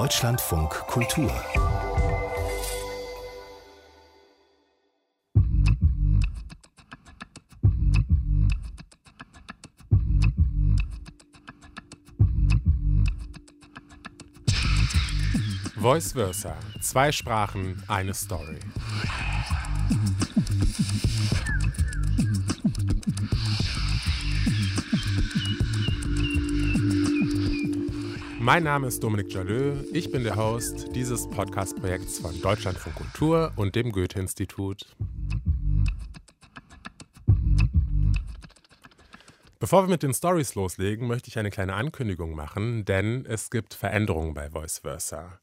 Deutschlandfunk Kultur Voice Versa. Zwei Sprachen, eine Story. Mein Name ist Dominik Jalö. Ich bin der Host dieses Podcast-Projekts von Deutschlandfunk Kultur und dem Goethe-Institut. Bevor wir mit den Stories loslegen, möchte ich eine kleine Ankündigung machen, denn es gibt Veränderungen bei Voice Versa.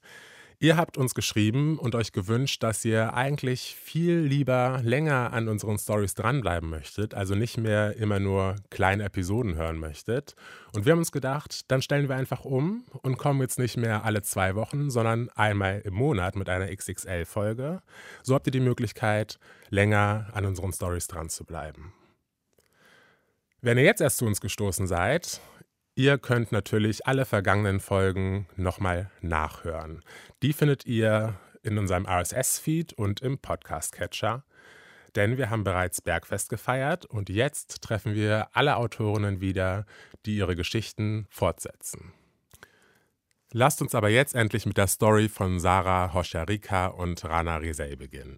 Ihr habt uns geschrieben und euch gewünscht, dass ihr eigentlich viel lieber länger an unseren Stories dranbleiben möchtet, also nicht mehr immer nur kleine Episoden hören möchtet. Und wir haben uns gedacht, dann stellen wir einfach um und kommen jetzt nicht mehr alle zwei Wochen, sondern einmal im Monat mit einer XXL-Folge. So habt ihr die Möglichkeit, länger an unseren Stories dran zu bleiben. Wenn ihr jetzt erst zu uns gestoßen seid, Ihr könnt natürlich alle vergangenen Folgen nochmal nachhören. Die findet ihr in unserem RSS-Feed und im Podcast-Catcher. Denn wir haben bereits Bergfest gefeiert und jetzt treffen wir alle Autorinnen wieder, die ihre Geschichten fortsetzen. Lasst uns aber jetzt endlich mit der Story von Sarah Hosharika und Rana Rizei beginnen.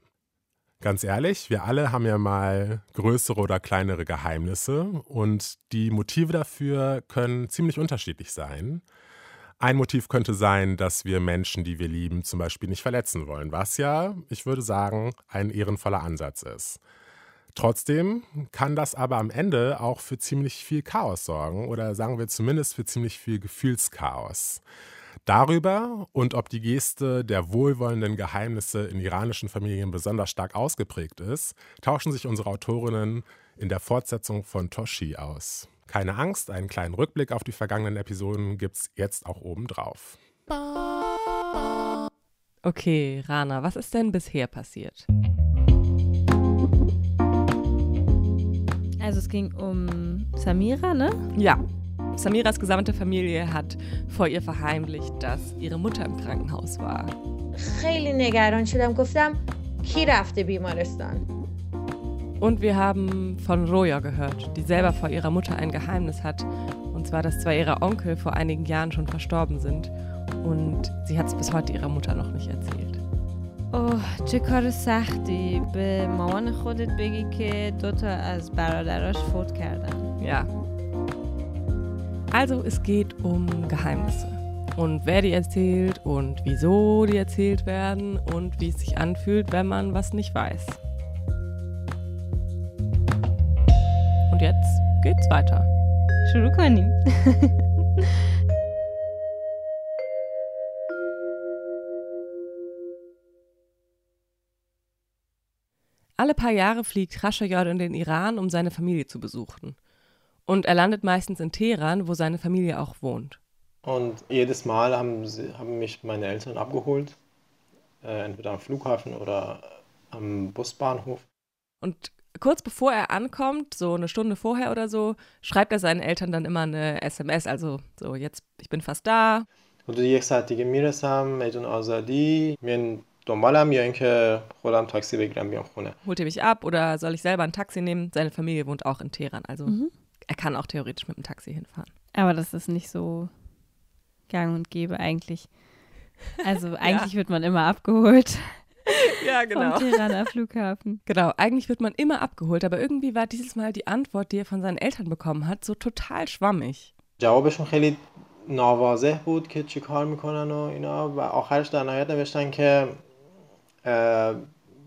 Ganz ehrlich, wir alle haben ja mal größere oder kleinere Geheimnisse und die Motive dafür können ziemlich unterschiedlich sein. Ein Motiv könnte sein, dass wir Menschen, die wir lieben, zum Beispiel nicht verletzen wollen, was ja, ich würde sagen, ein ehrenvoller Ansatz ist. Trotzdem kann das aber am Ende auch für ziemlich viel Chaos sorgen oder sagen wir zumindest für ziemlich viel Gefühlschaos. Darüber und ob die Geste der wohlwollenden Geheimnisse in iranischen Familien besonders stark ausgeprägt ist, tauschen sich unsere Autorinnen in der Fortsetzung von Toshi aus. Keine Angst, einen kleinen Rückblick auf die vergangenen Episoden gibt's jetzt auch obendrauf. Okay, Rana, was ist denn bisher passiert? Also es ging um Samira, ne? Ja, Samiras gesamte Familie hat vor ihr verheimlicht, dass ihre Mutter im Krankenhaus war. Und wir haben von Roja gehört, die selber vor ihrer Mutter ein Geheimnis hat. Und zwar, dass zwei ihrer Onkel vor einigen Jahren schon verstorben sind. Und sie hat es bis heute ihrer Mutter noch nicht erzählt. Oh, چه کار سختی به مامان خودت بگی که دوتا از برادراش فوت کردن. Ja, also es geht um Geheimnisse und wer die erzählt und wieso die erzählt werden und wie es sich anfühlt, wenn man was nicht weiß. Und jetzt geht's weiter. Shurukani. Alle paar Jahre fliegt Rashayod in den Iran, um seine Familie zu besuchen. Und er landet meistens in Teheran, wo seine Familie auch wohnt. Und jedes Mal haben, sie, haben mich meine Eltern abgeholt, äh, entweder am Flughafen oder am Busbahnhof. Und kurz bevor er ankommt, so eine Stunde vorher oder so, schreibt er seinen Eltern dann immer eine SMS, also so jetzt, ich bin fast da. حدود یک ساعت دیگه میرسم میدون آزادی میان دنبالم یا اینکه خودم تاکسی بگیرم بیام خونه Holt ihr mich ab oder soll ich selber ein Taxi nehmen? Seine Familie wohnt auch in Teheran, also Mhm. er kann auch theoretisch mit dem Taxi hinfahren. Aber das ist nicht so gang und gäbe eigentlich. Also eigentlich wird man immer abgeholt Ja, vom Tiraner Flughafen. Genau, eigentlich wird man immer abgeholt, aber irgendwie war dieses Mal die Antwort, die er von seinen Eltern bekommen hat, so total schwammig. جوابشون خیلی ناواضح بود که چی کار میکنن و اینا و آخرش در نهایت نوشتن که اه،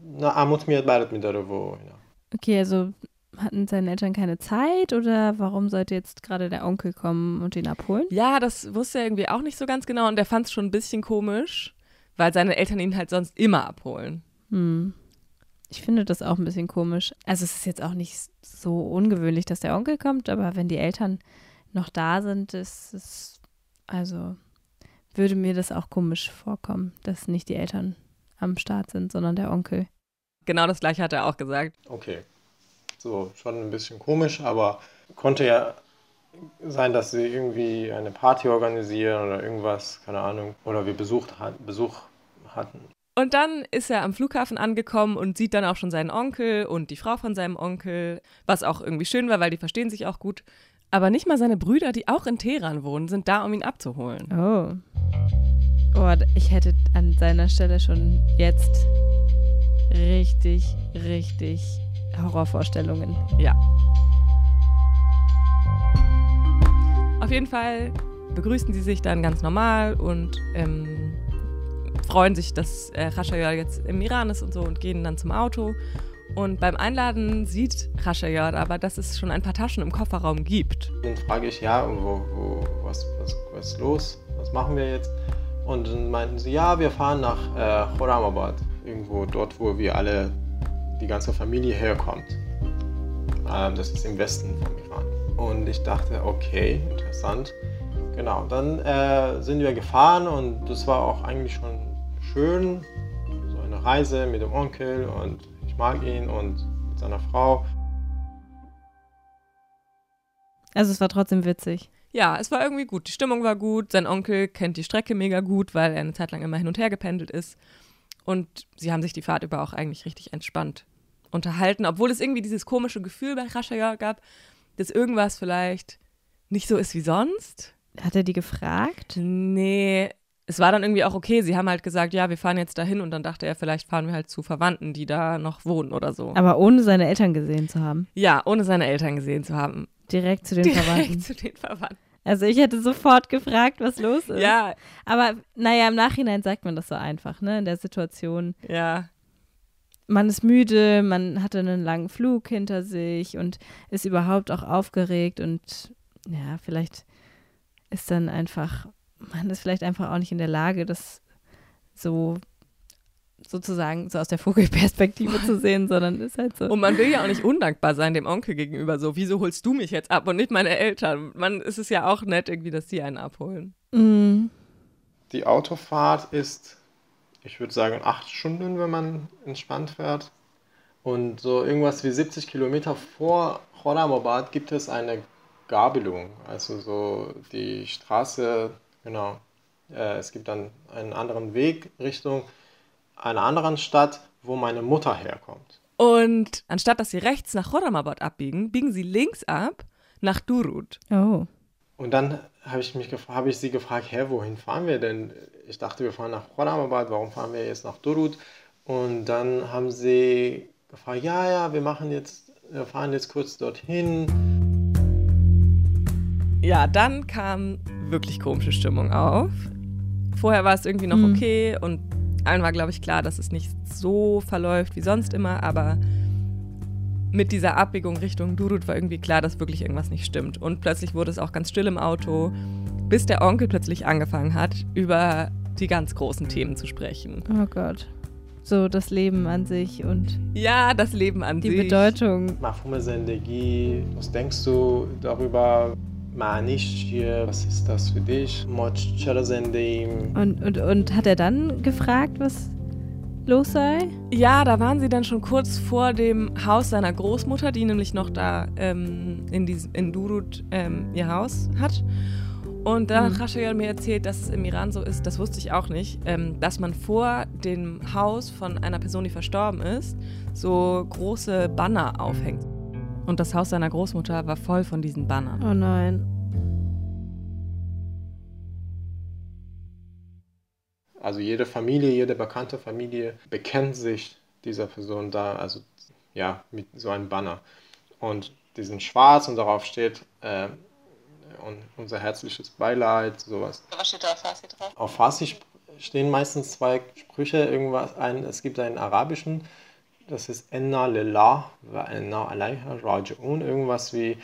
نه عموت میاد برات میداره و اینا Okay, also hatten seine Eltern keine Zeit oder warum sollte jetzt gerade der Onkel kommen und ihn abholen? Ja, das wusste er irgendwie auch nicht so ganz genau und er fand es schon ein bisschen komisch, weil seine Eltern ihn halt sonst immer abholen. Hm. Ich finde das auch ein bisschen komisch. Also es ist jetzt auch nicht so ungewöhnlich, dass der Onkel kommt, aber wenn die Eltern noch da sind, ist es, also würde mir das auch komisch vorkommen, dass nicht die Eltern am Start sind, sondern der Onkel. Genau das gleiche hat er auch gesagt. Okay. So, schon ein bisschen komisch, aber konnte ja sein, dass sie irgendwie eine Party organisieren oder irgendwas, keine Ahnung, oder wir Besuch, Besuch hatten. Und dann ist er am Flughafen angekommen und sieht dann auch schon seinen Onkel und die Frau von seinem Onkel, was auch irgendwie schön war, weil die verstehen sich auch gut. Aber nicht mal seine Brüder, die auch in Teheran wohnen, sind da, um ihn abzuholen. Oh. Oh, ich hätte an seiner Stelle schon jetzt richtig, richtig Horrorvorstellungen. Ja. Auf jeden Fall begrüßen sie sich dann ganz normal und ähm, freuen sich, dass äh, Rashayar jetzt im Iran ist und so und gehen dann zum Auto. Und beim Einladen sieht Rashayar aber, dass es schon ein paar Taschen im Kofferraum gibt. Dann frage ich, ja, wo, wo, was, was, was ist los? Was machen wir jetzt? Und dann meinten sie, ja, wir fahren nach äh, Khorramabad, irgendwo dort, wo wir alle, die ganze Familie herkommt. Ähm, das ist im Westen von Iran. Und ich dachte, okay, interessant. Genau, dann äh, sind wir gefahren und das war auch eigentlich schon schön. So eine Reise mit dem Onkel und ich mag ihn und mit seiner Frau. Also es war trotzdem witzig. Ja, es war irgendwie gut. Die Stimmung war gut. Sein Onkel kennt die Strecke mega gut, weil er eine Zeit lang immer hin und her gependelt ist. Und sie haben sich die Fahrt über auch eigentlich richtig entspannt unterhalten, obwohl es irgendwie dieses komische Gefühl bei Rashaya gab, dass irgendwas vielleicht nicht so ist wie sonst. Hat er die gefragt? Nee, es war dann irgendwie auch okay. Sie haben halt gesagt, ja, wir fahren jetzt dahin und dann dachte er, vielleicht fahren wir halt zu Verwandten, die da noch wohnen oder so. Aber ohne seine Eltern gesehen zu haben. Ja, ohne seine Eltern gesehen zu haben. Direkt zu den Direkt Verwandten. zu den Verwandten. Also ich hätte sofort gefragt, was los ist. Ja, Aber naja, im Nachhinein sagt man das so einfach, ne? In der Situation. ja. Man ist müde, man hatte einen langen Flug hinter sich und ist überhaupt auch aufgeregt und ja, vielleicht ist dann einfach, man ist vielleicht einfach auch nicht in der Lage, das so sozusagen so aus der Vogelperspektive zu sehen, sondern ist halt so. Und man will ja auch nicht undankbar sein dem Onkel gegenüber. So, wieso holst du mich jetzt ab und nicht meine Eltern? Man ist es ja auch nett irgendwie, dass die einen abholen. Mm, Die Autofahrt ist, ich würde sagen, acht Stunden, wenn man entspannt fährt. Und so irgendwas wie 70 Kilometer vor Khorramabad gibt es eine Gabelung. Also so die Straße, genau. Äh, es gibt dann einen anderen Weg Richtung einer anderen Stadt, wo meine Mutter herkommt. Und anstatt dass sie rechts nach Khorramabad abbiegen, biegen sie links ab nach Durut. oh. Und dann habe ich mich habe ich sie gefragt, hä, wohin fahren wir denn? Ich dachte, wir fahren nach Khorramabad, warum fahren wir jetzt nach Durut? Und dann haben sie gefragt, ja, ja, wir machen jetzt, wir fahren jetzt kurz dorthin. Ja, dann kam wirklich komische Stimmung auf. Vorher war es irgendwie noch Mhm. okay und allen war, glaube ich, klar, dass es nicht so verläuft wie sonst immer, aber mit dieser Abbiegung Richtung Durut war irgendwie klar, dass wirklich irgendwas nicht stimmt. Und plötzlich wurde es auch ganz still im Auto, bis der Onkel plötzlich angefangen hat, über die ganz großen Themen zu sprechen. Oh Gott. So das Leben an sich und. Ja, das Leben an die sich. Die Bedeutung. Was denkst du darüber? Was ist das für dich? Und, und, und hat er dann gefragt, was los sei? Ja, da waren sie dann schon kurz vor dem Haus seiner Großmutter, die nämlich noch da ähm, in, dies, in Durut ähm, ihr Haus hat. Und da hat Mhm. Khashoggi mir erzählt, dass es im Iran so ist, das wusste ich auch nicht, ähm, dass man vor dem Haus von einer Person, die verstorben ist, so große Banner aufhängt. Und das Haus seiner Großmutter war voll von diesen Bannern. Oh nein. Also jede Familie, jede bekannte Familie bekennt sich dieser Person da, also ja, mit so einem Banner. Und die sind schwarz und darauf steht äh, und unser herzliches Beileid, sowas. Was steht da auf Farsi drauf? Auf Farsi stehen meistens zwei Sprüche, irgendwas. Ein, es gibt einen arabischen, das ist Enna lillah wa enna alayha raji'un, irgendwas wie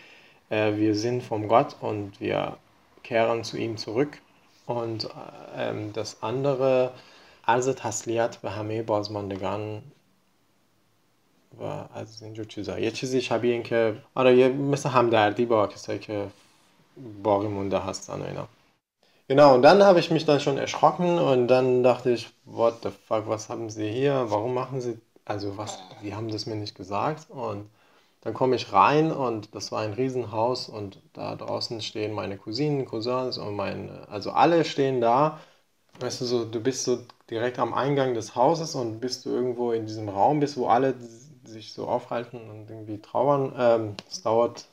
äh, wir sind vom Gott und wir kehren zu ihm zurück. Und äh, ähm, das andere, عرض تسلیت به همه بازماندگان و از اینجور چیزا یه چیزی شبیه این که آره یه مثل همدردی با کسایی که باقی مونده هستن و اینا Genau, und dann habe ich mich dann schon erschrocken und dann dachte ich, what the fuck, was haben Sie hier? Warum machen Sie, also was, Sie haben das mir nicht gesagt und dann komme ich rein und das war ein Riesenhaus und da draußen stehen meine Cousinen, Cousins und meine, also alle stehen da. Weißt du, so, du bist so direkt am Eingang des Hauses und bist du irgendwo in diesem Raum bist, wo alle sich so aufhalten und irgendwie trauern. Ähm, es dauert,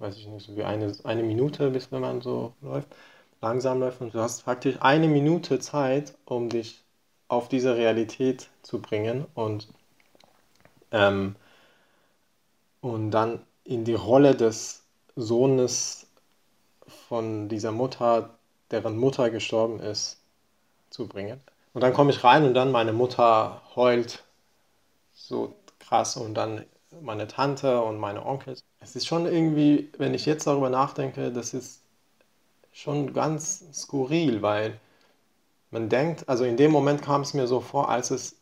weiß ich nicht, so wie eine, eine Minute, bis wenn man so läuft, langsam läuft. Und du hast praktisch eine Minute Zeit, um dich auf diese Realität zu bringen und, ähm, und dann in die Rolle des Sohnes von dieser Mutter, deren Mutter gestorben ist, zu bringen. Und dann komme ich rein und dann meine Mutter heult so krass und dann meine Tante und meine Onkel. Es ist schon irgendwie, wenn ich jetzt darüber nachdenke, das ist schon ganz skurril, weil man denkt, also in dem Moment kam es mir so vor, als es,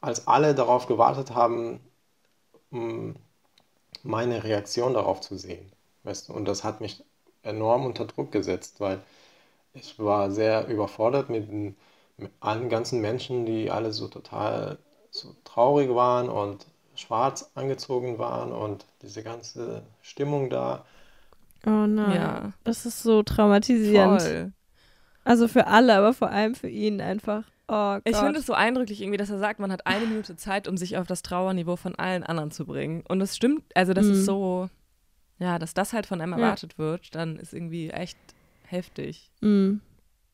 als alle darauf gewartet haben, meine Reaktion darauf zu sehen. Weißt du? Und das hat mich enorm unter Druck gesetzt, weil ich war sehr überfordert mit, mit allen ganzen Menschen, die alle so total so traurig waren und schwarz angezogen waren und diese ganze Stimmung da. Oh nein. Ja. Das ist so traumatisierend. Voll. Also für alle, aber vor allem für ihn einfach. Oh. Ich finde es so eindrücklich irgendwie, dass er sagt, man hat eine Minute Zeit, um sich auf das Trauerniveau von allen anderen zu bringen. Und es stimmt, also das Mhm. ist so, ja, dass das halt von einem Ja. erwartet wird, dann ist irgendwie echt heftig. Mm.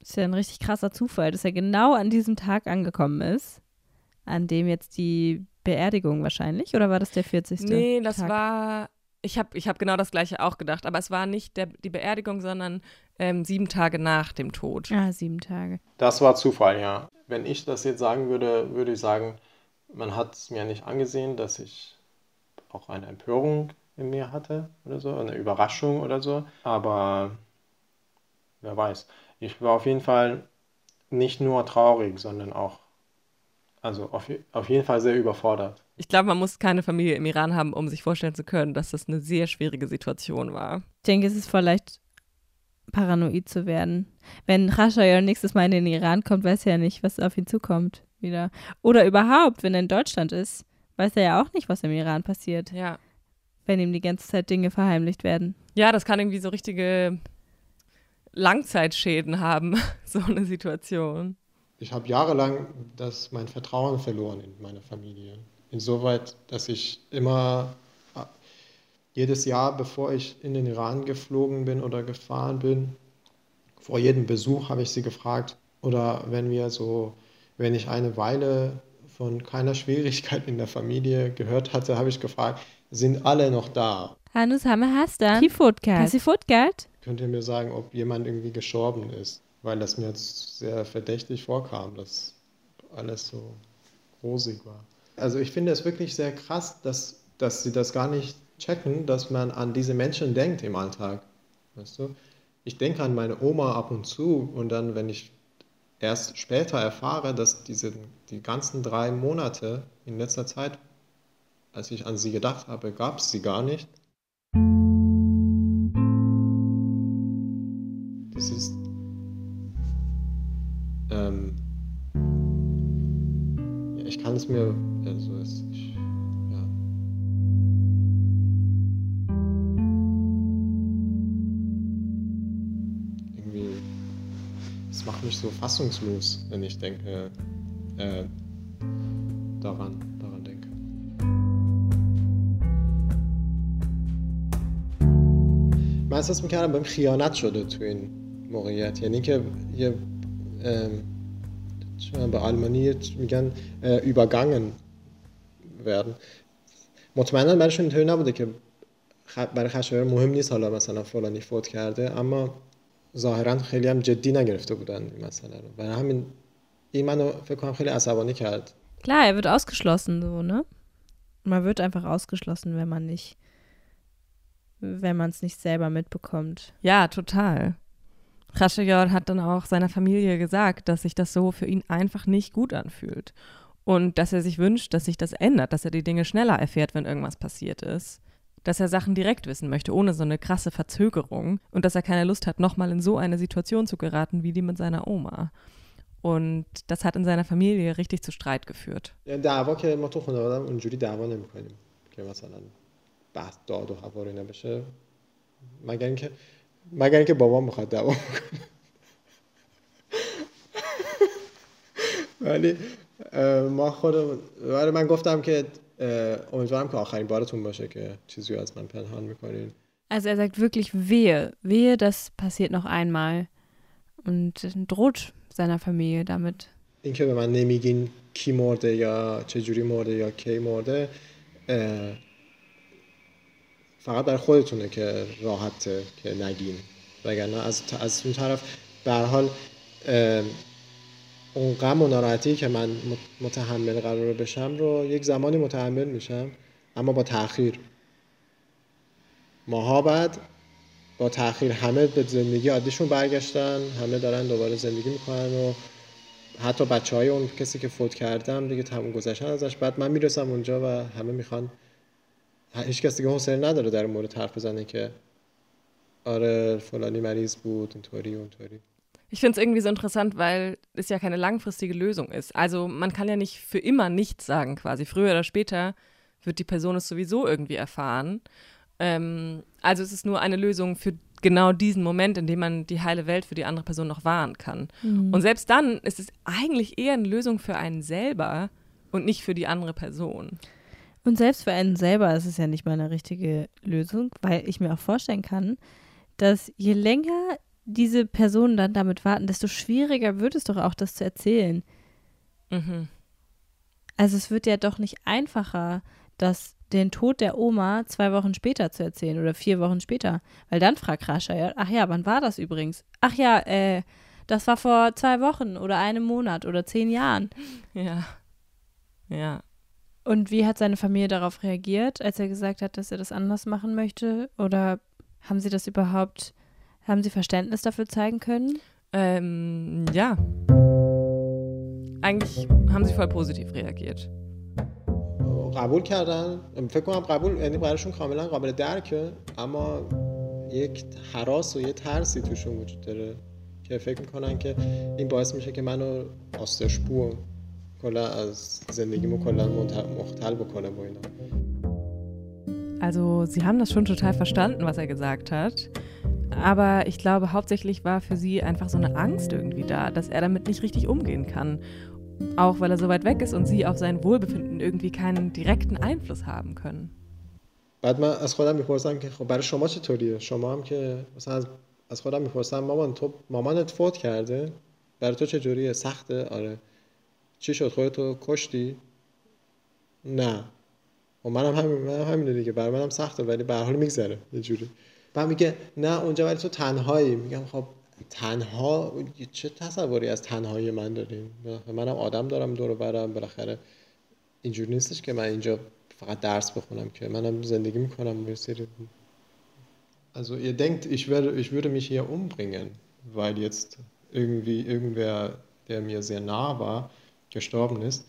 Ist ja ein richtig krasser Zufall, dass er genau an diesem Tag angekommen ist, an dem jetzt die Beerdigung wahrscheinlich, oder war das der 40. Nee, das Tag? war, ich habe ich hab genau das gleiche auch gedacht, aber es war nicht der, die Beerdigung, sondern ähm, sieben Tage nach dem Tod. Ah, sieben Tage. Das war Zufall, ja. Wenn ich das jetzt sagen würde, würde ich sagen, man hat es mir nicht angesehen, dass ich auch eine Empörung in mir hatte oder so, eine Überraschung oder so. Aber wer weiß. Ich war auf jeden Fall nicht nur traurig, sondern auch, also auf, auf jeden Fall sehr überfordert. Ich glaube, man muss keine Familie im Iran haben, um sich vorstellen zu können, dass das eine sehr schwierige Situation war. Ich denke, es ist voll leicht, paranoid zu werden. Wenn Khashoggi nächstes Mal in den Iran kommt, weiß er ja nicht, was auf ihn zukommt wieder. Oder überhaupt, wenn er in Deutschland ist, weiß er ja auch nicht, was im Iran passiert, Ja. wenn ihm die ganze Zeit Dinge verheimlicht werden. Ja, das kann irgendwie so richtige Langzeitschäden haben, so eine Situation. Ich habe jahrelang das, mein Vertrauen verloren in meine Familie. Insoweit, dass ich immer jedes Jahr, bevor ich in den Iran geflogen bin oder gefahren bin, vor jedem Besuch habe ich sie gefragt. Oder wenn wir so, wenn ich eine Weile von keiner Schwierigkeit in der Familie gehört hatte, habe ich gefragt, sind alle noch da? Hanus Hammer Hastan. Die Fotgeld. Hast du Fotgeld? Könnt ihr mir sagen, ob jemand irgendwie gestorben ist? Weil das mir jetzt sehr verdächtig vorkam, dass alles so rosig war. Also ich finde es wirklich sehr krass, dass, dass sie das gar nicht checken, dass man an diese Menschen denkt im Alltag. Weißt du? Ich denke an meine Oma ab und zu und dann, wenn ich erst später erfahre, dass diese, die ganzen drei Monate in letzter Zeit, als ich an sie gedacht habe, gab es sie gar nicht. Das ist ähm, ich kann es mir so fassungslos, wenn ich denke äh, daran daran denke. من احساس میکردم بهم خیانت شده تو این موقعیت یعنی که یه ام، چه می‌دونم، به آلمانی میگن اه، übergangen werden مطمئنا براشون اینطوری نبوده که خ- برای خشایار مهم نیست حالا مثلا فلانی فوت کرده اما ظاهرا خیلی هم جدی نگرفته بودن این مسئله رو برای همین این منو فکر کنم خیلی عصبانی کرد Klar, er wird ausgeschlossen, so, ne? Man wird einfach ausgeschlossen, wenn man nicht, wenn man es nicht selber mitbekommt. Ja, total. Khashoggi hat dann auch seiner Familie gesagt, dass sich das so für ihn einfach nicht gut anfühlt. Und dass er sich wünscht, dass sich das ändert, dass er die Dinge schneller erfährt, wenn irgendwas passiert ist. Dass er Sachen direkt wissen möchte, ohne so eine krasse Verzögerung. Und dass er keine Lust hat, nochmal in so eine Situation zu geraten wie die mit seiner Oma. Und das hat in seiner Familie richtig zu Streit geführt. دعوا که ما تو خانوادم اونجوری دعوا نمیکنیم که مثلا بحث داد و هوا رو نبشه مگر اینکه مگر اینکه بابا میخواد دعوا کنه ولی ما خود ولی من گفتم که امیدوارم که آخرین بارتون باشه که چیزی از من پنهان می‌کنین Also er sagt wirklich wehe, wehe, das passiert noch einmal und droht seiner Familie damit. اینکه به من نمیگین کی مرده یا چه جوری مرده یا کی مرده فقط در خودتونه که راحته که نگین وگرنه از از اون طرف به حال اون غم و ناراحتی که من متحمل قرار بشم رو یک زمانی متحمل میشم اما با تاخیر ماها بعد با تاخیر همه به زندگی عادیشون برگشتن همه دارن دوباره زندگی می‌کنن و حتی بچه های اون کسی که فوت کردم دیگه تموم گذشتن ازش. بعد من می‌رسم اونجا و همه می‌خوان هیچ کسی دیگه حوصله نداره در مورد حرف بزنه که آره فلانی مریض بود اینطوری اونطوری. Ich finde es irgendwie so interessant, weil es ja keine langfristige Lösung ist. Also man kann ja nicht für immer nichts sagen quasi. Früher oder später wird die Person es sowieso irgendwie erfahren. Ähm, also es ist nur eine Lösung für genau diesen Moment, in dem man die heile Welt für die andere Person noch wahren kann. Mhm. Und selbst dann ist es eigentlich eher eine Lösung für einen selber und nicht für die andere Person. Und selbst für einen selber ist es ja nicht mal eine richtige Lösung, weil ich mir auch vorstellen kann, dass je länger diese Personen dann damit warten, desto schwieriger wird es doch auch, das zu erzählen. Mhm. Also es wird ja doch nicht einfacher, das den Tod der Oma zwei Wochen später zu erzählen oder vier Wochen später. Weil dann fragt Rascha ja, ach ja, wann war das übrigens? Ach ja, äh, das war vor zwei Wochen oder einem Monat oder zehn Jahren. Ja. Ja. Und wie hat seine Familie darauf reagiert, als er gesagt hat, dass er das anders machen möchte? Oder haben sie das überhaupt, haben sie Verständnis dafür zeigen können? Ähm, ja. Eigentlich haben sie voll positiv reagiert. قبول کردن فکر کنم قبول یعنی براشون کاملا قابل درکه اما یک حراس و یه ترسی توشون وجود داره که فکر میکنن که این باعث میشه که منو آستشپو کلا از زندگیمو کلا مختل بکنه با اینا Also sie haben das schon total verstanden, was er gesagt hat. Aber ich glaube, hauptsächlich war für sie einfach so eine Angst irgendwie da, dass er damit nicht richtig umgehen kann. Auch weil er so weit weg ist und sie auf sein Wohlbefinden irgendwie keinen direkten Einfluss haben können. بعد من از خودم میپرسم که خب برای شما چطوریه شما هم که مثلا از, از خودم میپرسم مامان تو مامانت فوت کرده برای تو چجوریه سخته آره چی شد خودتو کشتی نه و خب منم همین من همینه دیگه برای منم سخته ولی به هر حال میگذره یه جوری بعد میگه نه اونجا ولی تو تنهایی میگم خب تنها چه تصوری از تنهایی من داریم منم آدم دارم دور برم بالاخره اینجور نیستش که من اینجا فقط درس بخونم که منم زندگی میکنم با سری Also ihr denkt, ich, werde, ich würde mich hier umbringen, weil jetzt irgendwie irgendwer, der mir sehr nah war, gestorben ist.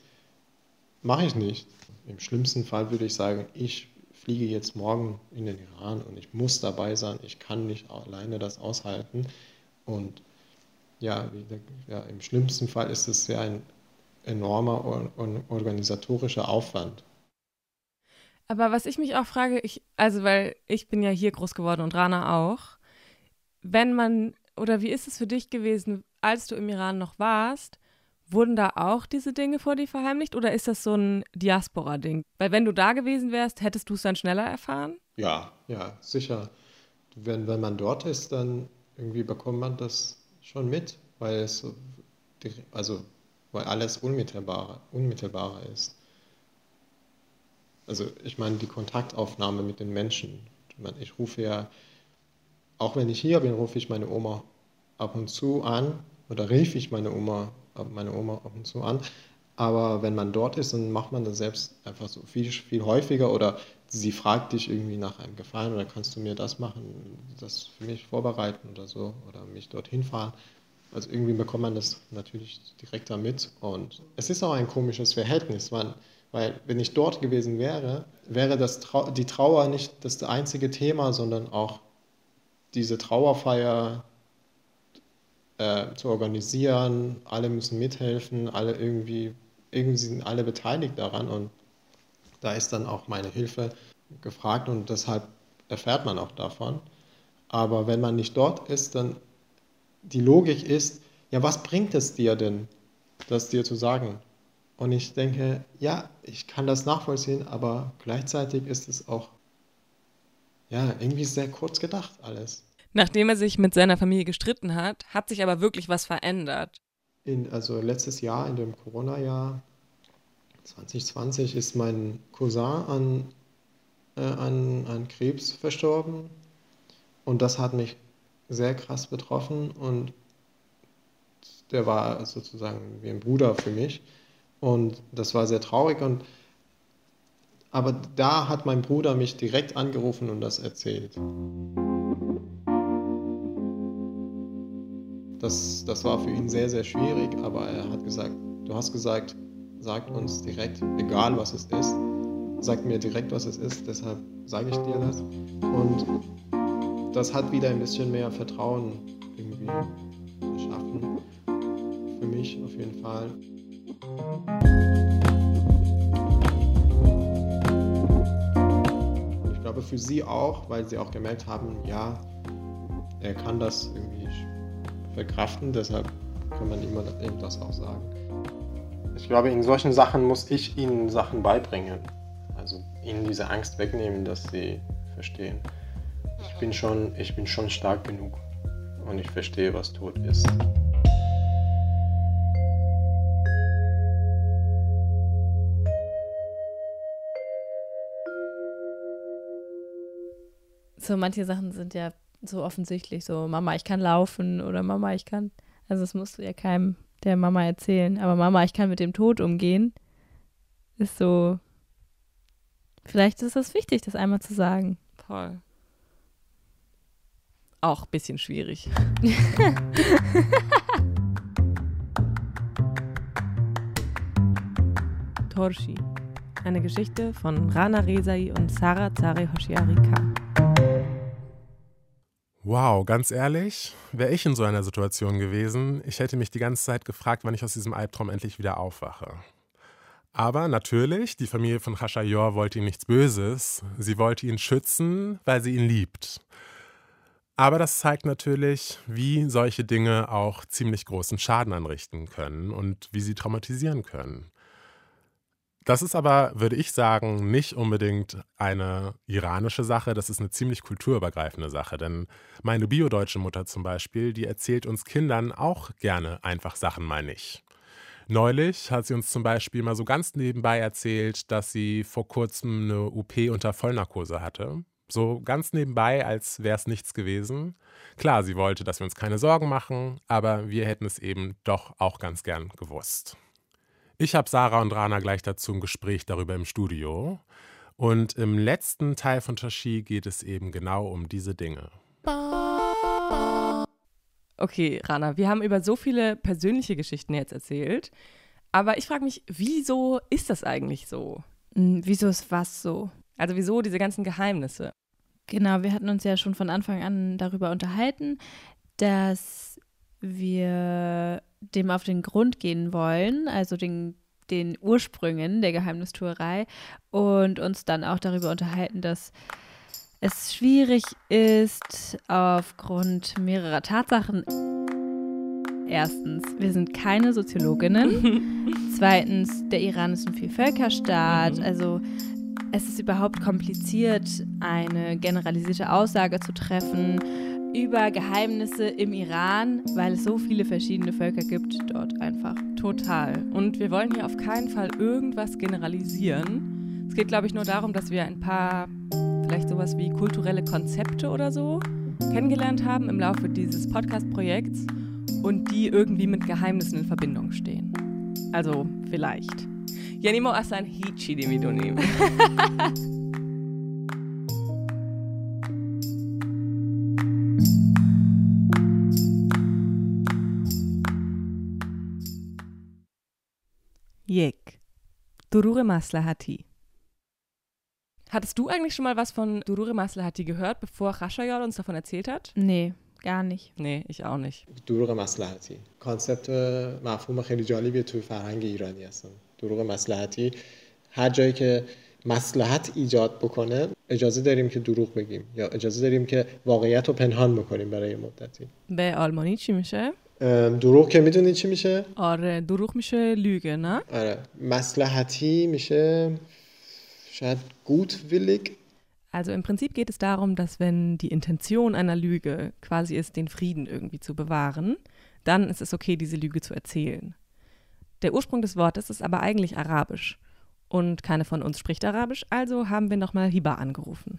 Mache ich nicht. Im schlimmsten Fall würde ich sagen, ich fliege jetzt morgen in den Iran und ich muss dabei sein. Ich kann nicht alleine das aushalten. Und ja, ja, im schlimmsten Fall ist es ja ein enormer organisatorischer Aufwand. Aber was ich mich auch frage, ich, also weil ich bin ja hier groß geworden und Rana auch, wenn man, oder wie ist es für dich gewesen, als du im Iran noch warst, wurden da auch diese Dinge vor dir verheimlicht oder ist das so ein Diaspora-Ding? Weil wenn du da gewesen wärst, hättest du es dann schneller erfahren? Ja, ja, sicher. Wenn, wenn man dort ist, dann irgendwie bekommt man das schon mit, weil es also weil alles unmittelbarer, unmittelbarer ist. Also ich meine die Kontaktaufnahme mit den Menschen. Ich rufe ja, auch wenn ich hier bin, rufe ich meine Oma ab und zu an oder rief ich meine Oma, meine Oma ab und zu an. Aber wenn man dort ist, dann macht man das selbst einfach so viel, viel häufiger oder sie fragt dich irgendwie nach einem Gefallen oder kannst du mir das machen, das für mich vorbereiten oder so oder mich dorthin fahren. Also irgendwie bekommt man das natürlich direkt damit und es ist auch ein komisches Verhältnis, man, weil wenn ich dort gewesen wäre, wäre das Trau die Trauer nicht das einzige Thema, sondern auch diese Trauerfeier äh, zu organisieren, alle müssen mithelfen, alle irgendwie, irgendwie sind alle beteiligt daran und da ist dann auch meine Hilfe gefragt und deshalb erfährt man auch davon. Aber wenn man nicht dort ist, dann die Logik ist, ja, was bringt es dir denn, das dir zu sagen? Und ich denke, ja, ich kann das nachvollziehen, aber gleichzeitig ist es auch, ja, irgendwie sehr kurz gedacht alles. Nachdem er sich mit seiner Familie gestritten hat, hat sich aber wirklich was verändert. In, also letztes Jahr, in dem Corona-Jahr 2020, ist mein Cousin an, äh, an, an Krebs verstorben. Und das hat mich sehr krass betroffen und der war sozusagen wie ein Bruder für mich. Und das war sehr traurig. Und, aber da hat mein Bruder mich direkt angerufen und das erzählt. Das, das war für ihn sehr, sehr schwierig, aber er hat gesagt, du hast gesagt, sagt uns direkt, egal was es ist, sagt mir direkt, was es ist, deshalb sage ich dir das. Und das hat wieder ein bisschen mehr Vertrauen irgendwie geschaffen. Für mich auf jeden Fall. Ich glaube für sie auch, weil sie auch gemerkt haben, ja, er kann das irgendwie verkraften, deshalb kann man ihm eben das auch sagen. Ich glaube, in solchen Sachen muss ich ihnen Sachen beibringen. Also ihnen diese Angst wegnehmen, dass sie verstehen ich bin schon, ich bin schon stark genug und ich verstehe, was Tod ist. So manche Sachen sind ja so offensichtlich, so Mama, ich kann laufen oder Mama, ich kann, also das musst du ja keinem der Mama erzählen, aber Mama, ich kann mit dem Tod umgehen, ist so, vielleicht ist das wichtig, das einmal zu sagen. Voll auch ein bisschen schwierig. Torshi. Eine Geschichte von Rana Rezai und Sarah Zare Hoshiari K. Wow, ganz ehrlich, wäre ich in so einer Situation gewesen, ich hätte mich die ganze Zeit gefragt, wann ich aus diesem Albtraum endlich wieder aufwache. Aber natürlich, die Familie von Khashayor wollte ihm nichts Böses. Sie wollte ihn schützen, weil sie ihn liebt. Aber das zeigt natürlich, wie solche Dinge auch ziemlich großen Schaden anrichten können und wie sie traumatisieren können. Das ist aber, würde ich sagen, nicht unbedingt eine iranische Sache, das ist eine ziemlich kulturübergreifende Sache. Denn meine biodeutsche Mutter zum Beispiel, die erzählt uns Kindern auch gerne einfach Sachen mal nicht. Neulich hat sie uns zum Beispiel mal so ganz nebenbei erzählt, dass sie vor kurzem eine UP unter Vollnarkose hatte. So ganz nebenbei, als wäre es nichts gewesen. Klar, sie wollte, dass wir uns keine Sorgen machen, aber wir hätten es eben doch auch ganz gern gewusst. Ich habe Sarah und Rana gleich dazu ein Gespräch darüber im Studio. Und im letzten Teil von Tashi geht es eben genau um diese Dinge. Okay, Rana, wir haben über so viele persönliche Geschichten jetzt erzählt. Aber ich frage mich, wieso ist das eigentlich so? Hm, wieso ist was so? Also wieso diese ganzen Geheimnisse? Genau, wir hatten uns ja schon von Anfang an darüber unterhalten, dass wir dem auf den Grund gehen wollen, also den, den Ursprüngen der Geheimnistuerei und uns dann auch darüber unterhalten, dass es schwierig ist aufgrund mehrerer Tatsachen. Erstens, wir sind keine Soziologinnen. Zweitens, der Iran ist ein Vielvölkerstaat. Mhm. Also es ist überhaupt kompliziert, eine generalisierte Aussage zu treffen über Geheimnisse im Iran, weil es so viele verschiedene Völker gibt dort einfach. Total. Und wir wollen hier auf keinen Fall irgendwas generalisieren. Es geht, glaube ich, nur darum, dass wir ein paar, vielleicht sowas wie kulturelle Konzepte oder so, kennengelernt haben im Laufe dieses Podcast-Projekts und die irgendwie mit Geheimnissen in Verbindung stehen. Also vielleicht. Ja, asan hichi demidonim. یک دروغ مسلحتی Hattest du eigentlich schon mal was von Durure Maslahati gehört, bevor Khashayar uns davon erzählt hat? Nee, gar nicht. Nee, ich auch nicht. دروغ مسلحتی کانسپت مفهوم خیلی جالبی توی فرهنگ ایرانی هستن دروغ مسلحتی هر جایی که مسلحت ایجاد بکنه اجازه داریم که دروغ بگیم یا اجازه داریم که واقعیت رو پنهان بکنیم برای مدتی به آلمانی چی میشه؟ دروغ که میدونی چی میشه؟ آره دروغ میشه لüge نه؟ آره مسلحتی میشه شاید gutwillig Also im Prinzip geht es darum, dass wenn die Intention einer Lüge quasi ist, den Frieden irgendwie zu bewahren, dann ist es okay, diese Lüge zu erzählen. Der Ursprung des Wortes ist aber eigentlich arabisch. und keine von uns spricht Arabisch, also haben wir nochmal Hiba angerufen.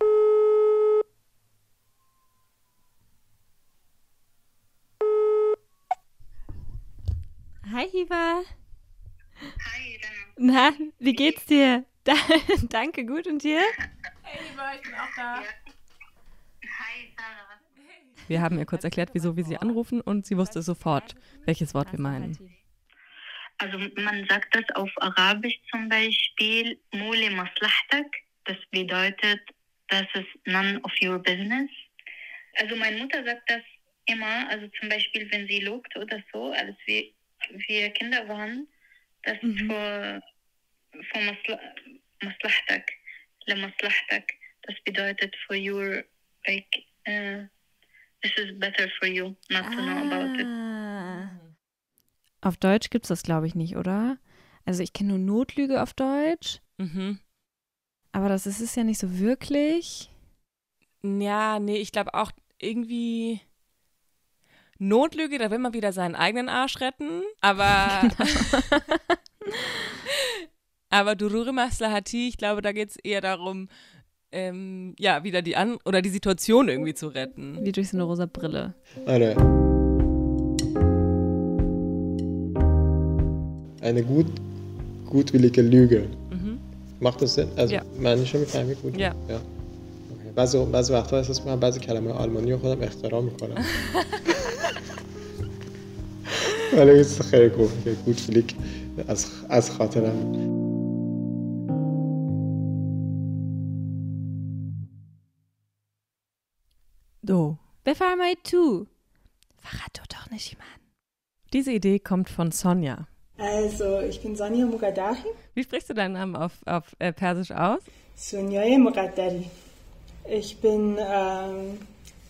Hi, Hiba. Hi, Lena. Na, wie geht's dir? Da, danke, gut und dir? Hey Hiba, ich bin auch da. Hi, Sarah. Wir haben ihr kurz erklärt, wieso wir sie anrufen und sie wusste sofort, welches Wort wir meinen. Also man sagt das auf Arabisch zum Beispiel Mule Maslahtak. Das bedeutet, das ist none of your business. Also meine Mutter sagt das immer, also zum Beispiel, wenn sie lobt oder so, als wir, wir Kinder waren, das ist Mhm. für, für Masla, Maslahtak, Le Maslahtak. Das bedeutet for your, like, uh, this is better for you, not to know about it. Auf Deutsch gibt es das, glaube ich, nicht, oder? Also ich kenne nur Notlüge auf Deutsch. Mhm. Aber das ist es ja nicht so wirklich. Ja, nee, ich glaube auch irgendwie Notlüge, da will man wieder seinen eigenen Arsch retten. Aber. Genau. Aber Dururimasla Hati, ich glaube, da geht es eher darum, ähm, ja, wieder die An- oder die Situation irgendwie zu retten. Wie durch so eine rosa Brille. Alter. eine gut gutwillige Lüge Mhm. macht das Sinn؟ از Ja. معنیشو میفهمی بود؟ Ja. اوکی. بعضی بعضی وقتا احساس میکنم بعضی کلمه آلمانی رو خودم اختراع میکنم ولی یه چیز خیلی خوب که گودفلیک از از خاطرم So. بفرمایید تو. فقط تو doch nicht jemand. Diese Idee kommt von Sonja. also, ich bin Sonja Mugadahi, Wie sprichst du deinen Namen auf, auf äh, Persisch aus? Sonjaye Mugaddari. Ich bin ähm,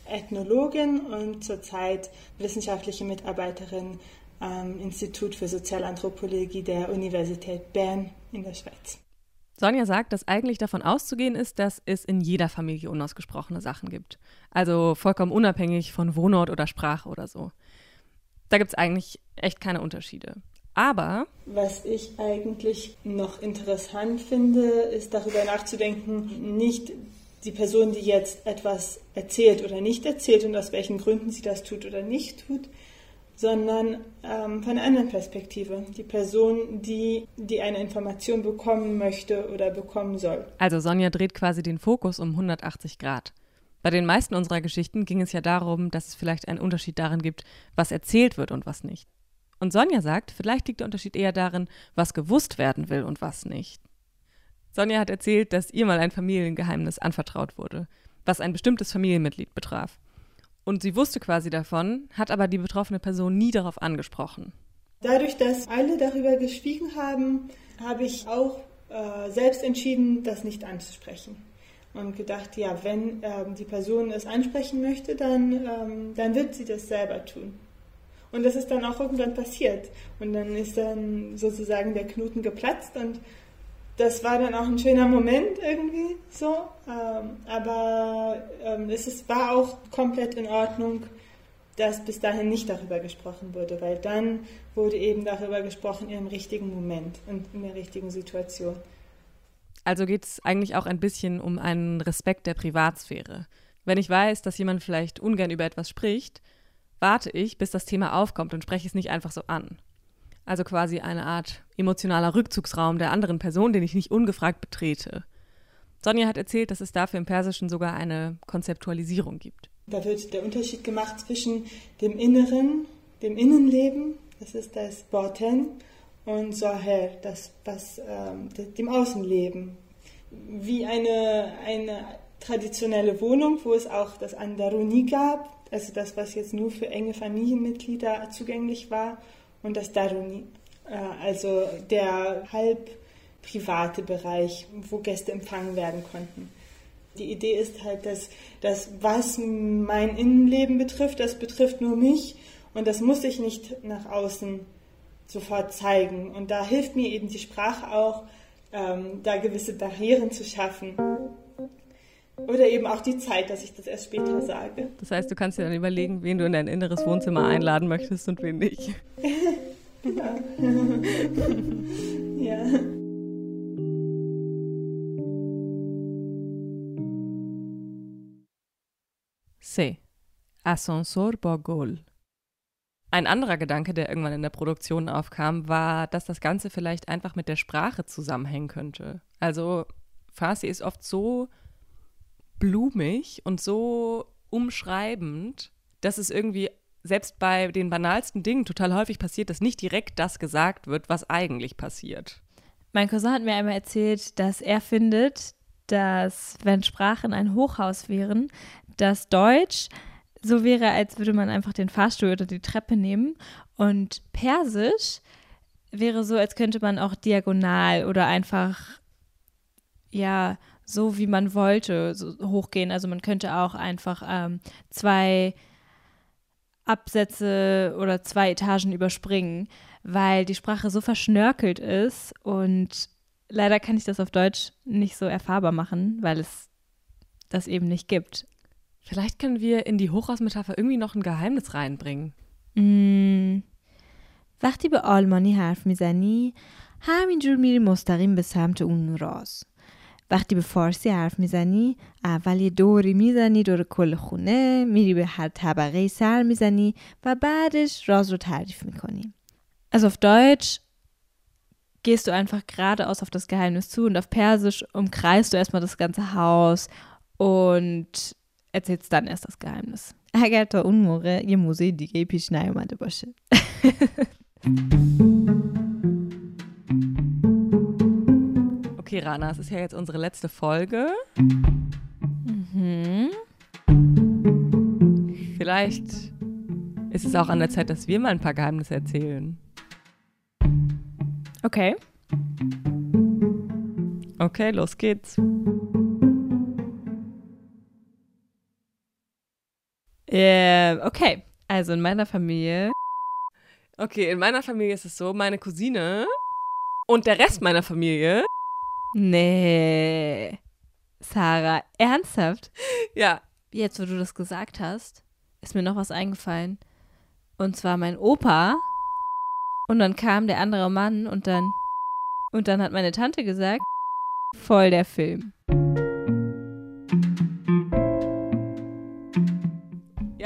Ethnologin und zurzeit wissenschaftliche Mitarbeiterin am Institut für Sozialanthropologie der Universität Bern in der Schweiz. Sonja sagt, dass eigentlich davon auszugehen ist, dass es in jeder Familie unausgesprochene Sachen gibt. Also vollkommen unabhängig von Wohnort oder Sprache oder so. Da gibt es eigentlich echt keine Unterschiede. Aber Was ich eigentlich noch interessant finde, ist darüber nachzudenken, nicht die Person, die jetzt etwas erzählt oder nicht erzählt und aus welchen Gründen sie das tut oder nicht tut, sondern ähm, von einer anderen Perspektive. Die Person, die, die eine Information bekommen möchte oder bekommen soll. Also Sonja dreht quasi den Fokus um 180 Grad. Bei den meisten unserer Geschichten ging es ja darum, dass es vielleicht einen Unterschied darin gibt, was erzählt wird und was nicht. Und Sonja sagt, vielleicht liegt der Unterschied eher darin, was gewusst werden will und was nicht. Sonja hat erzählt, dass ihr mal ein Familiengeheimnis anvertraut wurde, was ein bestimmtes Familienmitglied betraf. Und sie wusste quasi davon, hat aber die betroffene Person nie darauf angesprochen. Dadurch, dass alle darüber geschwiegen haben, habe ich auch äh, selbst entschieden, das nicht anzusprechen. Und gedacht, ja, wenn ähm, die Person es ansprechen möchte, dann, ähm, dann wird sie das selber tun. Und das ist dann auch irgendwann passiert. Und dann ist dann sozusagen der Knoten geplatzt und das war dann auch ein schöner Moment irgendwie so. Ähm, aber ähm, es war auch komplett in Ordnung, dass bis dahin nicht darüber gesprochen wurde, weil dann wurde eben darüber gesprochen im richtigen Moment und in der richtigen Situation. Also geht es eigentlich auch ein bisschen um einen Respekt der Privatsphäre. Wenn ich weiß, dass jemand vielleicht ungern über etwas spricht, warte ich, bis das Thema aufkommt und spreche es nicht einfach so an. Also quasi eine Art emotionaler Rückzugsraum der anderen Person, den ich nicht ungefragt betrete. Sonja hat erzählt, dass es dafür im Persischen sogar eine Konzeptualisierung gibt. Da wird der Unterschied gemacht zwischen dem Inneren, dem Innenleben, das ist das Baten, und Zahir, das, was, ähm, dem Außenleben. Wie eine, eine traditionelle Wohnung, wo es auch das Andaruni gab, also das, was jetzt nur für enge Familienmitglieder zugänglich war, und das Daruni, äh, also der halb private Bereich, wo Gäste empfangen werden konnten. Die Idee ist halt, dass das, was mein Innenleben betrifft, das betrifft nur mich und das muss ich nicht nach außen sofort zeigen. Und da hilft mir eben die Sprache auch, ähm, da gewisse Barrieren zu schaffen. Oder eben auch die Zeit, dass ich das erst später sage. Das heißt, du kannst dir dann überlegen, wen du in dein inneres Wohnzimmer einladen möchtest und wen nicht. ja. ja. C. Ascensor Borgol. Ein anderer Gedanke, der irgendwann in der Produktion aufkam, war, dass das Ganze vielleicht einfach mit der Sprache zusammenhängen könnte. Also Farsi ist oft so blumig und so umschreibend, dass es irgendwie selbst bei den banalsten Dingen total häufig passiert, dass nicht direkt das gesagt wird, was eigentlich passiert. Mein Cousin hat mir einmal erzählt, dass er findet, dass wenn Sprachen ein Hochhaus wären, dass Deutsch so wäre, als würde man einfach den Fahrstuhl oder die Treppe nehmen und Persisch wäre so, als könnte man auch diagonal oder einfach ja so wie man wollte so hochgehen. Also man könnte auch einfach ähm, zwei Absätze oder zwei Etagen überspringen, weil die Sprache so verschnörkelt ist und leider kann ich das auf Deutsch nicht so erfahrbar machen, weil es das eben nicht gibt. Vielleicht können wir in die Hochhausmetapher irgendwie noch ein Geheimnis reinbringen. Mm. وقتی به آلمانی حرف میزنی همینجور میری مستقیم به سمت اون راز وقتی به فارسی حرف میزنی اول یه دوری میزنی دور کل خونه میری به هر طبقه سر میزنی و بعدش راز رو تعریف میکنی Also auf Deutsch gehst du einfach geradeaus auf das Geheimnis zu und auf Persisch umkreist du erstmal das ganze Haus und erzählst dann erst das Geheimnis. اگر تا اون موقع یه موزه دیگه پیش نیومده باشه Okay, Rana, es ist ja jetzt unsere letzte Folge. mhm. Vielleicht ist es auch an der Zeit, dass wir mal ein paar Geheimnisse erzählen. Okay. Okay, los geht's. Äh, okay. Also in meiner Familie. Okay, in meiner Familie ist es so, meine Cousine und der Rest meiner Familie, Nee. Sarah, ernsthaft? ja, Jetzt, wo du das gesagt hast, ist mir noch was eingefallen. Und zwar mein Opa. Und dann kam der andere Mann und dann. Und dann hat meine Tante gesagt, voll der Film.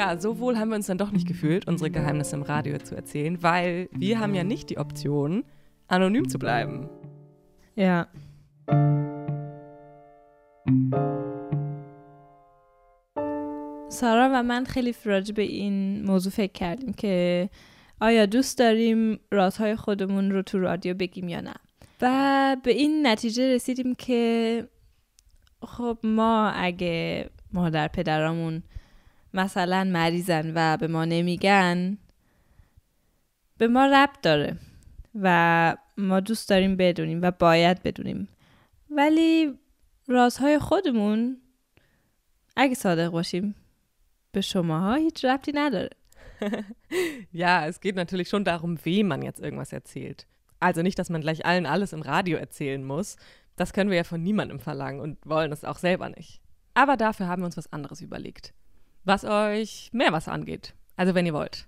ja, so wohl haben wir uns dann doch nicht gefühlt, unsere Geheimnisse im Radio zu erzählen, weil wir haben ja nicht die Option, anonym zu bleiben. Ja. سارا و من خیلی راجع به این موضوع فکر کردیم که آیا دوست داریم رازهای خودمون رو تو رادیو بگیم یا نه؟ و به این نتیجه رسیدیم که خب ما اگه مادر پدرامون مثلا مریضن و به ما نمیگن به ما ربط داره و ما دوست داریم بدونیم و باید بدونیم. ولی رازهای خودمون اگه صادق باشیم به شماها هیچ ربطی نداره Ja, es geht natürlich schon darum, wem man jetzt irgendwas erzählt. Also nicht, dass man gleich allen alles im Radio erzählen muss. Das können wir ja von niemandem verlangen und wollen es auch selber nicht. Aber dafür haben wir uns was anderes überlegt. Was euch mehr was angeht. Also wenn ihr wollt.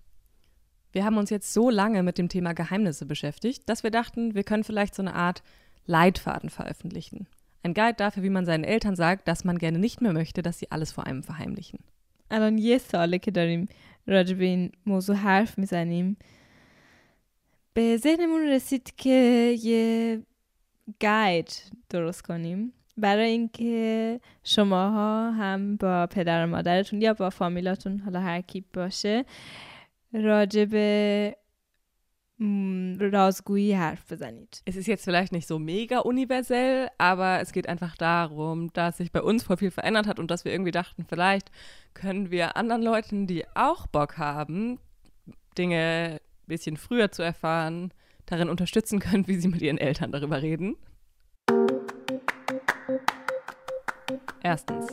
Wir haben uns jetzt so lange mit dem Thema Geheimnisse beschäftigt, dass wir dachten, wir können vielleicht so eine Art Leitfaden veröffentlichen. Ein Guide dafür, wie man seinen Eltern sagt, dass man gerne nicht mehr möchte, dass sie alles vor einem verheimlichen. الان یه ساله که داریم راجع به این موضوع حرف میزنیم به ذهنمون رسید که یه گاید درست کنیم برای اینکه شماها هم با پدر و مادرتون یا با فامیلاتون حالا هر کی باشه راجع به es ist jetzt vielleicht nicht so mega universell, aber es geht einfach darum, dass sich bei uns voll viel verändert hat und dass wir irgendwie dachten, vielleicht können wir anderen Leuten, die auch Bock haben, Dinge ein bisschen früher zu erfahren, darin unterstützen können, wie sie mit ihren Eltern darüber reden. Erstens.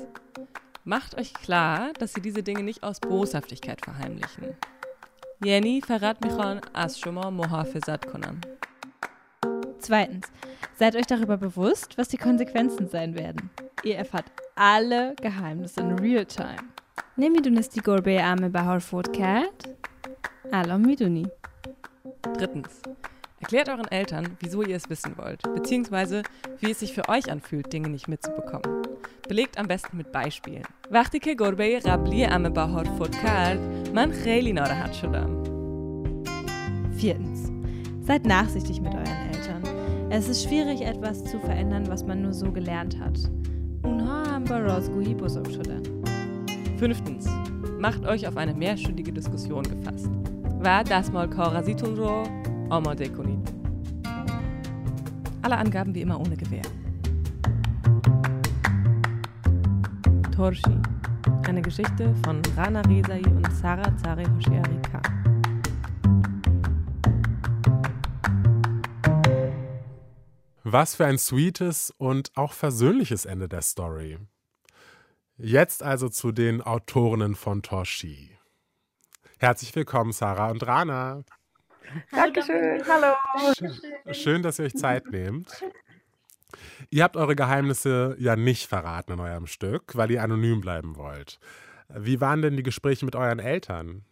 Macht euch klar, dass sie diese Dinge nicht aus Boshaftigkeit verheimlichen. Jenny verrat میخوان از شما محافظت کنن. Zweitens, seid euch darüber bewusst, was die Konsequenzen sein werden. Ihr erfahrt alle Geheimnisse in real time. نمیدونستی گربه عمه بهار فوت کرد؟ الان میدونی. Drittens. Erklärt euren Eltern, wieso ihr es wissen wollt, beziehungsweise wie es sich für euch anfühlt, Dinge nicht mitzubekommen. Belegt am besten mit Beispielen. وقتی که گربه قبلی عمه بهار فوت کرد من خیلی ناراحت شدم. Viertens. Seid nachsichtig mit euren Eltern. Es ist schwierig, etwas zu verändern, was man nur so gelernt hat. اونها هم با رازگویی بزرگ شدن. Fünftens. Macht euch auf eine mehrstündige Diskussion gefasst. و دستمال کاغذیتون رو آماده کنید. Alle Angaben wie immer ohne Gewähr. Torshi. Eine Geschichte von Rana Rezai und Sarah Zare Hoshiari Khan. Was für ein sweetes und auch versöhnliches Ende der Story. Jetzt also zu den Autorinnen von Torshi. Herzlich willkommen, Sarah und Rana. Dankeschön. Hallo. Schön, dass ihr euch Zeit nehmt. Ihr habt eure Geheimnisse ja nicht verraten in eurem Stück, weil ihr anonym bleiben wollt. Wie waren denn die Gespräche mit euren Eltern?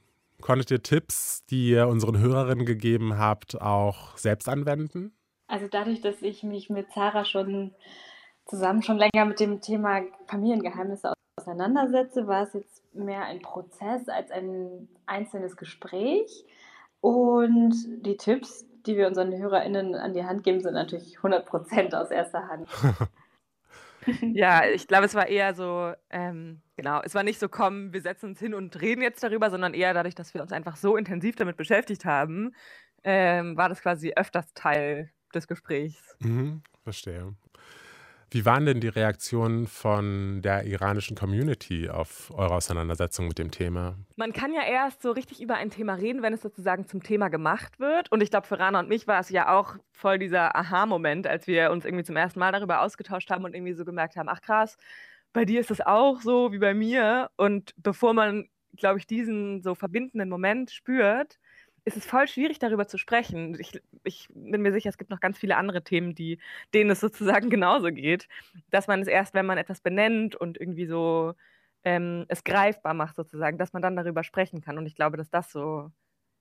Konntet ihr Tipps, die ihr unseren Hörerinnen gegeben habt, auch selbst anwenden? Also dadurch, dass ich mich mit Sarah schon zusammen schon länger mit dem Thema Familiengeheimnisse auseinandersetze, war es jetzt mehr ein Prozess als ein einzelnes Gespräch. Und die Tipps, die wir unseren HörerInnen an die Hand geben, sind natürlich 100% aus erster Hand. ja, ich glaube, es war eher so, ähm, genau, es war nicht so, komm, wir setzen uns hin und reden jetzt darüber, sondern eher dadurch, dass wir uns einfach so intensiv damit beschäftigt haben, ähm, war das quasi öfters Teil des Gesprächs. Mhm, verstehe. Wie waren denn die Reaktionen von der iranischen Community auf eure Auseinandersetzung mit dem Thema? Man kann ja erst so richtig über ein Thema reden, wenn es sozusagen zum Thema gemacht wird. Und ich glaube, für Rana und mich war es ja auch voll dieser Aha-Moment, als wir uns irgendwie zum ersten Mal darüber ausgetauscht haben und irgendwie so gemerkt haben, ach krass, bei dir ist es auch so wie bei mir. Und bevor man, glaube ich, diesen so verbindenden Moment spürt, ist es voll schwierig, darüber zu sprechen. Ich, ich, bin mir sicher, es gibt noch ganz viele andere Themen, die, denen es sozusagen genauso geht. Dass man es erst, wenn man etwas benennt und irgendwie so ähm, es greifbar macht, sozusagen, dass man dann darüber sprechen kann. Und ich glaube, dass das so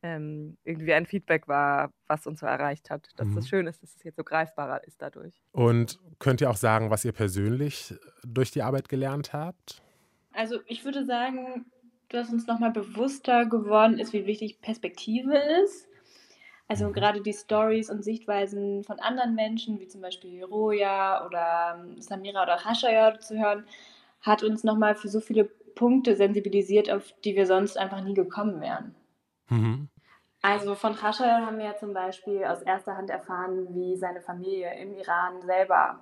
ähm, irgendwie ein Feedback war, was uns so erreicht hat. Dass mhm. das schön ist, dass es jetzt so greifbarer ist dadurch. Und könnt ihr auch sagen, was ihr persönlich durch die Arbeit gelernt habt? Also ich würde sagen, dass uns nochmal bewusster geworden ist, wie wichtig Perspektive ist. Also mhm. gerade die Stories und Sichtweisen von anderen Menschen, wie zum Beispiel Roja oder ähm, Samira oder Hashaya zu hören, hat uns nochmal für so viele Punkte sensibilisiert, auf die wir sonst einfach nie gekommen wären. Mhm. Also von Hashaya haben wir ja zum Beispiel aus erster Hand erfahren, wie seine Familie im Iran selber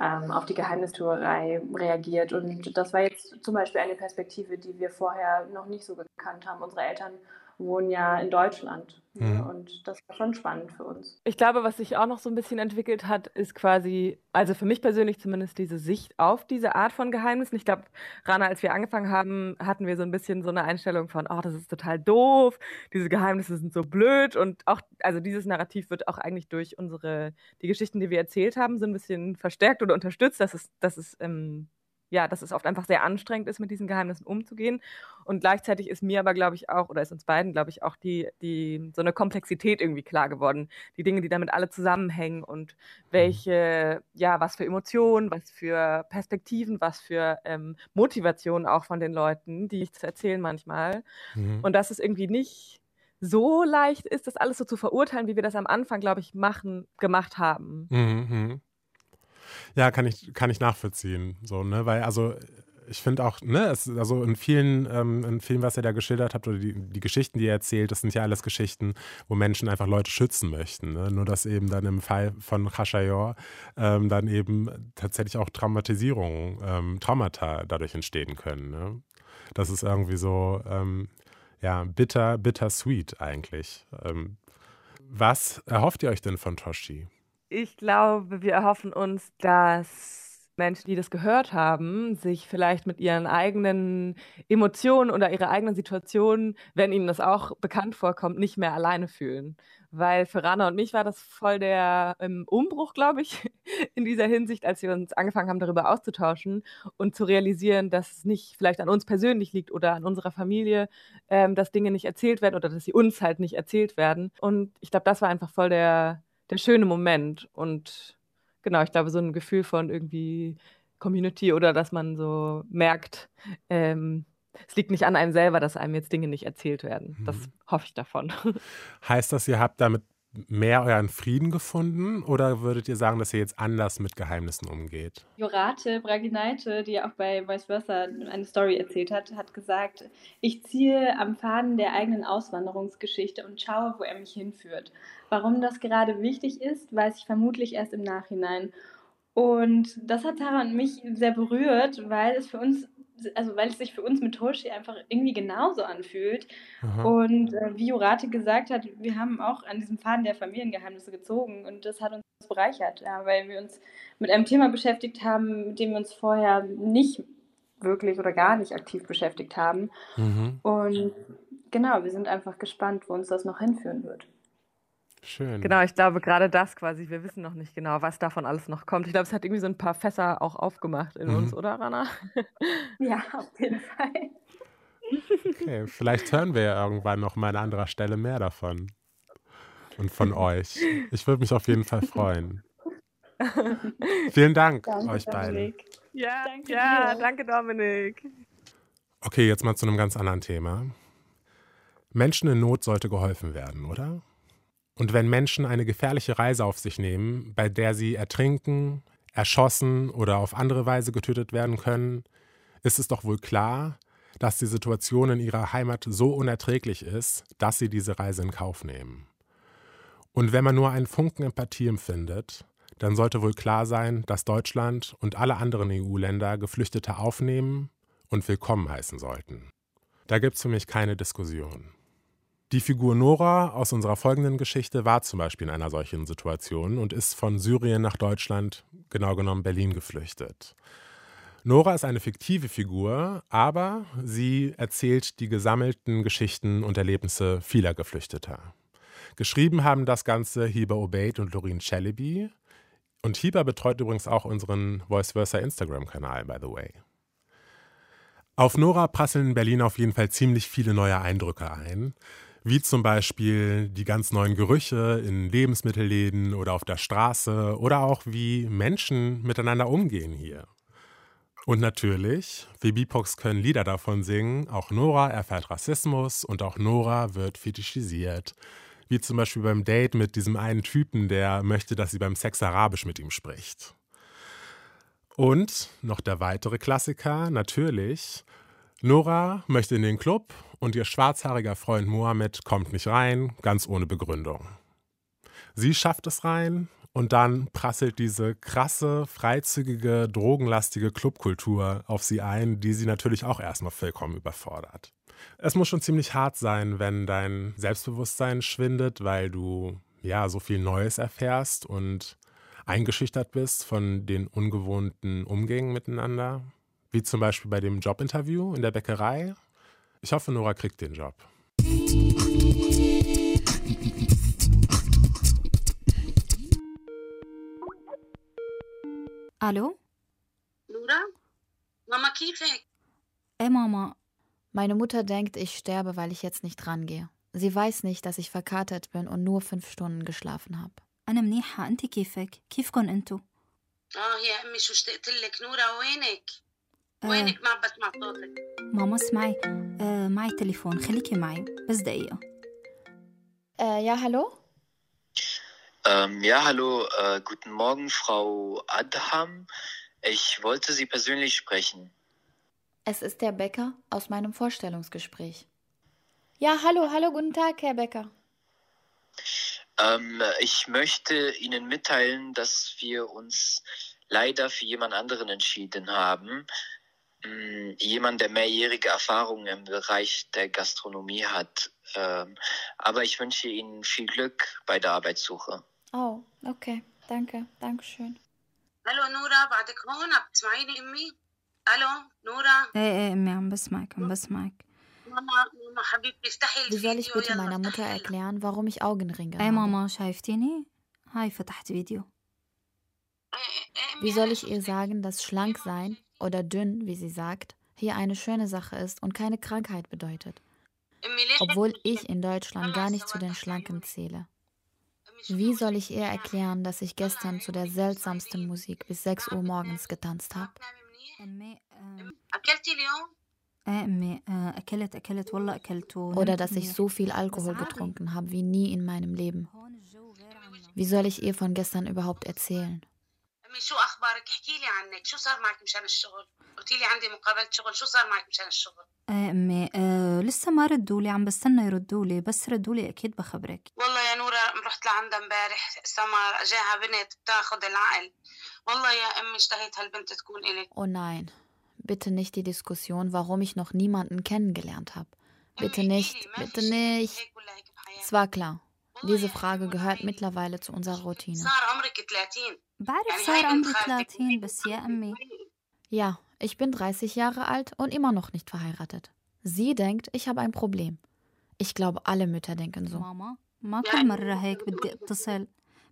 ähm, auf die Geheimnistuerei reagiert. Und das war jetzt zum Beispiel eine Perspektive, die wir vorher noch nicht so gekannt haben. Unsere Eltern wohnen ja in Deutschland. Mhm. Und das war schon spannend für uns. Ich glaube, was sich auch noch so ein bisschen entwickelt hat, ist quasi, also für mich persönlich zumindest diese Sicht auf diese Art von Geheimnissen. Ich glaube, Rana, als wir angefangen haben, hatten wir so ein bisschen so eine Einstellung von, oh, das ist total doof, diese Geheimnisse sind so blöd. Und auch, also dieses Narrativ wird auch eigentlich durch unsere, die Geschichten, die wir erzählt haben, so ein bisschen verstärkt oder unterstützt, dass es, dass es ähm, ja, dass es oft einfach sehr anstrengend ist, mit diesen Geheimnissen umzugehen. Und gleichzeitig ist mir aber, glaube ich, auch, oder ist uns beiden, glaube ich, auch die, die, so eine Komplexität irgendwie klar geworden. Die Dinge, die damit alle zusammenhängen und welche, ja, was für Emotionen, was für Perspektiven, was für ähm, Motivationen auch von den Leuten, die ich zu erzählen manchmal. Mhm. Und dass es irgendwie nicht so leicht ist, das alles so zu verurteilen, wie wir das am Anfang, glaube ich, machen, gemacht haben. Mhm. Ja, kann ich, kann ich nachvollziehen. So, ne? Weil, also ich finde auch, ne, es, also in vielen, ähm, in vielen, was ihr da geschildert habt, oder die, die Geschichten, die ihr erzählt, das sind ja alles Geschichten, wo Menschen einfach Leute schützen möchten. Ne? Nur dass eben dann im Fall von Khashayor ähm, dann eben tatsächlich auch Traumatisierungen, ähm, Traumata dadurch entstehen können. Ne? Das ist irgendwie so, ähm, ja, bitter, bitter sweet eigentlich. Ähm, was erhofft ihr euch denn von Toshi? Ich glaube, wir erhoffen uns, dass Menschen, die das gehört haben, sich vielleicht mit ihren eigenen Emotionen oder ihrer eigenen Situation, wenn ihnen das auch bekannt vorkommt, nicht mehr alleine fühlen. Weil für Rana und mich war das voll der ähm, Umbruch, glaube ich, in dieser Hinsicht, als wir uns angefangen haben, darüber auszutauschen und zu realisieren, dass es nicht vielleicht an uns persönlich liegt oder an unserer Familie, ähm, dass Dinge nicht erzählt werden oder dass sie uns halt nicht erzählt werden. Und ich glaube, das war einfach voll der, der schöne Moment und genau, ich glaube, so ein Gefühl von irgendwie Community oder dass man so merkt, ähm, es liegt nicht an einem selber, dass einem jetzt Dinge nicht erzählt werden. Das mhm. hoffe ich davon. Heißt das, ihr habt damit mehr euren Frieden gefunden oder würdet ihr sagen, dass ihr jetzt anders mit Geheimnissen umgeht? Jorate Braginaite, die auch bei Vice Versa eine Story erzählt hat, hat gesagt, ich ziehe am Faden der eigenen Auswanderungsgeschichte und schaue, wo er mich hinführt. Warum das gerade wichtig ist, weiß ich vermutlich erst im Nachhinein. Und das hat Tara und mich sehr berührt, weil es für uns also weil es sich für uns mit Toshi einfach irgendwie genauso anfühlt. Aha. Und äh, wie Jurate gesagt hat, wir haben auch an diesem Faden der Familiengeheimnisse gezogen und das hat uns bereichert, ja, weil wir uns mit einem Thema beschäftigt haben, mit dem wir uns vorher nicht wirklich oder gar nicht aktiv beschäftigt haben. Mhm. Und genau, wir sind einfach gespannt, wo uns das noch hinführen wird. Schön. Genau, ich glaube gerade das quasi, wir wissen noch nicht genau, was davon alles noch kommt. Ich glaube, es hat irgendwie so ein paar Fässer auch aufgemacht in mhm. uns, oder Rana? ja, auf jeden Fall. Okay, vielleicht hören wir ja irgendwann noch mal an anderer Stelle mehr davon. Und von euch. Ich würde mich auf jeden Fall freuen. Vielen Dank danke, euch beiden. Ja, danke, ja, danke Dominik. Okay, jetzt mal zu einem ganz anderen Thema. Menschen in Not sollte geholfen werden, oder? Und wenn Menschen eine gefährliche Reise auf sich nehmen, bei der sie ertrinken, erschossen oder auf andere Weise getötet werden können, ist es doch wohl klar, dass die Situation in ihrer Heimat so unerträglich ist, dass sie diese Reise in Kauf nehmen. Und wenn man nur einen Funken Empathie empfindet, dann sollte wohl klar sein, dass Deutschland und alle anderen EU-Länder Geflüchtete aufnehmen und willkommen heißen sollten. Da gibt es für mich keine Diskussion. Die Figur Nora aus unserer folgenden Geschichte war zum Beispiel in einer solchen Situation und ist von Syrien nach Deutschland, genau genommen Berlin, geflüchtet. Nora ist eine fiktive Figur, aber sie erzählt die gesammelten Geschichten und Erlebnisse vieler Geflüchteter. Geschrieben haben das Ganze Hiba Obeid und Lorin Celebi. Und Hiba betreut übrigens auch unseren Voice Versa Instagram-Kanal, by the way. Auf Nora prasseln in Berlin auf jeden Fall ziemlich viele neue Eindrücke ein wie zum Beispiel die ganz neuen Gerüche in Lebensmittelläden oder auf der Straße oder auch wie Menschen miteinander umgehen hier. Und natürlich, wie BIPOX können Lieder davon singen, auch Nora erfährt Rassismus und auch Nora wird fetischisiert. Wie zum Beispiel beim Date mit diesem einen Typen, der möchte, dass sie beim Sex Arabisch mit ihm spricht. Und noch der weitere Klassiker, natürlich, Nora möchte in den Club und ihr schwarzhaariger Freund Mohammed kommt nicht rein, ganz ohne Begründung. Sie schafft es rein und dann prasselt diese krasse, freizügige, drogenlastige Clubkultur auf sie ein, die sie natürlich auch erstmal vollkommen überfordert. Es muss schon ziemlich hart sein, wenn dein Selbstbewusstsein schwindet, weil du ja so viel Neues erfährst und eingeschüchtert bist von den ungewohnten Umgängen miteinander wie zum Beispiel bei dem Jobinterview in der Bäckerei. Ich hoffe, Nora kriegt den Job. Hallo? Nora? Mama كيفك? Ey Mama, meine Mutter denkt, ich sterbe, weil ich jetzt nicht rangehe. Sie weiß nicht, dass ich verkatert bin und nur fünf Stunden geschlafen habe. أنا منيحة أنت كيفك؟ كيفكن أنتو؟ آه يا أمي شو اشتقت لك نورا وينك؟ وينك ما بسمع صوتك ماما اسمعي آه معي تليفون خليكي معي بس دقيقة äh, ja, hallo? Ähm, ja, hallo, äh, guten Morgen, Frau Adham. Ich wollte Sie persönlich sprechen. Es ist der Bäcker aus meinem Vorstellungsgespräch. Ja, hallo, hallo, guten Tag, Herr Bäcker. Ähm, ich möchte Ihnen mitteilen, dass wir uns leider für jemand anderen entschieden haben. Mm, jemand, der mehrjährige Erfahrung im Bereich der Gastronomie hat. Ähm, aber ich wünsche Ihnen viel Glück bei der Arbeitssuche. Oh, okay. Danke. Dankeschön. الو نورا بعدك هون عم تسمعيني امي الو نورا ايه ايه امي عم بسمعك عم بسمعك ماما ماما حبيبتي افتحي Wie soll ich الفيديو bitte يلا meiner Mutter افتحي erklären, warum ich Augenringe ايه habe? ماما شايفتيني هاي فتحت فيديو Wie soll ich ihr sagen, dass schlank sein oder dünn, wie sie sagt, hier eine schöne Sache ist und keine Krankheit bedeutet. Obwohl ich in Deutschland gar nicht zu den Schlanken zähle. Wie soll ich ihr erklären, dass ich gestern zu der seltsamsten Musik bis 6 Uhr morgens getanzt habe? Oder dass ich so viel Alkohol getrunken habe wie nie in meinem Leben. Wie soll ich ihr von gestern überhaupt erzählen? امي شو أخبارك؟ احكي لي عنك. شو صار معك مشان الشغل؟ قلتي لي عندي مقابلة شغل. شو صار معك مشان الشغل؟ إيه أمي آه لسه ما ردوا لي عم بستنى يردوا لي بس ردوا لي أكيد بخبرك. والله يا نورة رحت لعندها امبارح سمر جاها بنت بتاخد العقل. والله يا أمي اشتهيت هالبنت تكون إلك. Oh nein, bitte nicht die Diskussion, warum ich noch niemanden kennengelernt habe. Bitte nicht, bitte nicht. Es war klar. Diese Frage gehört mittlerweile zu unserer Routine. Ja, ich bin 30 Jahre alt und immer noch nicht verheiratet. Sie denkt, ich habe ein Problem. Ich glaube, alle Mütter denken so.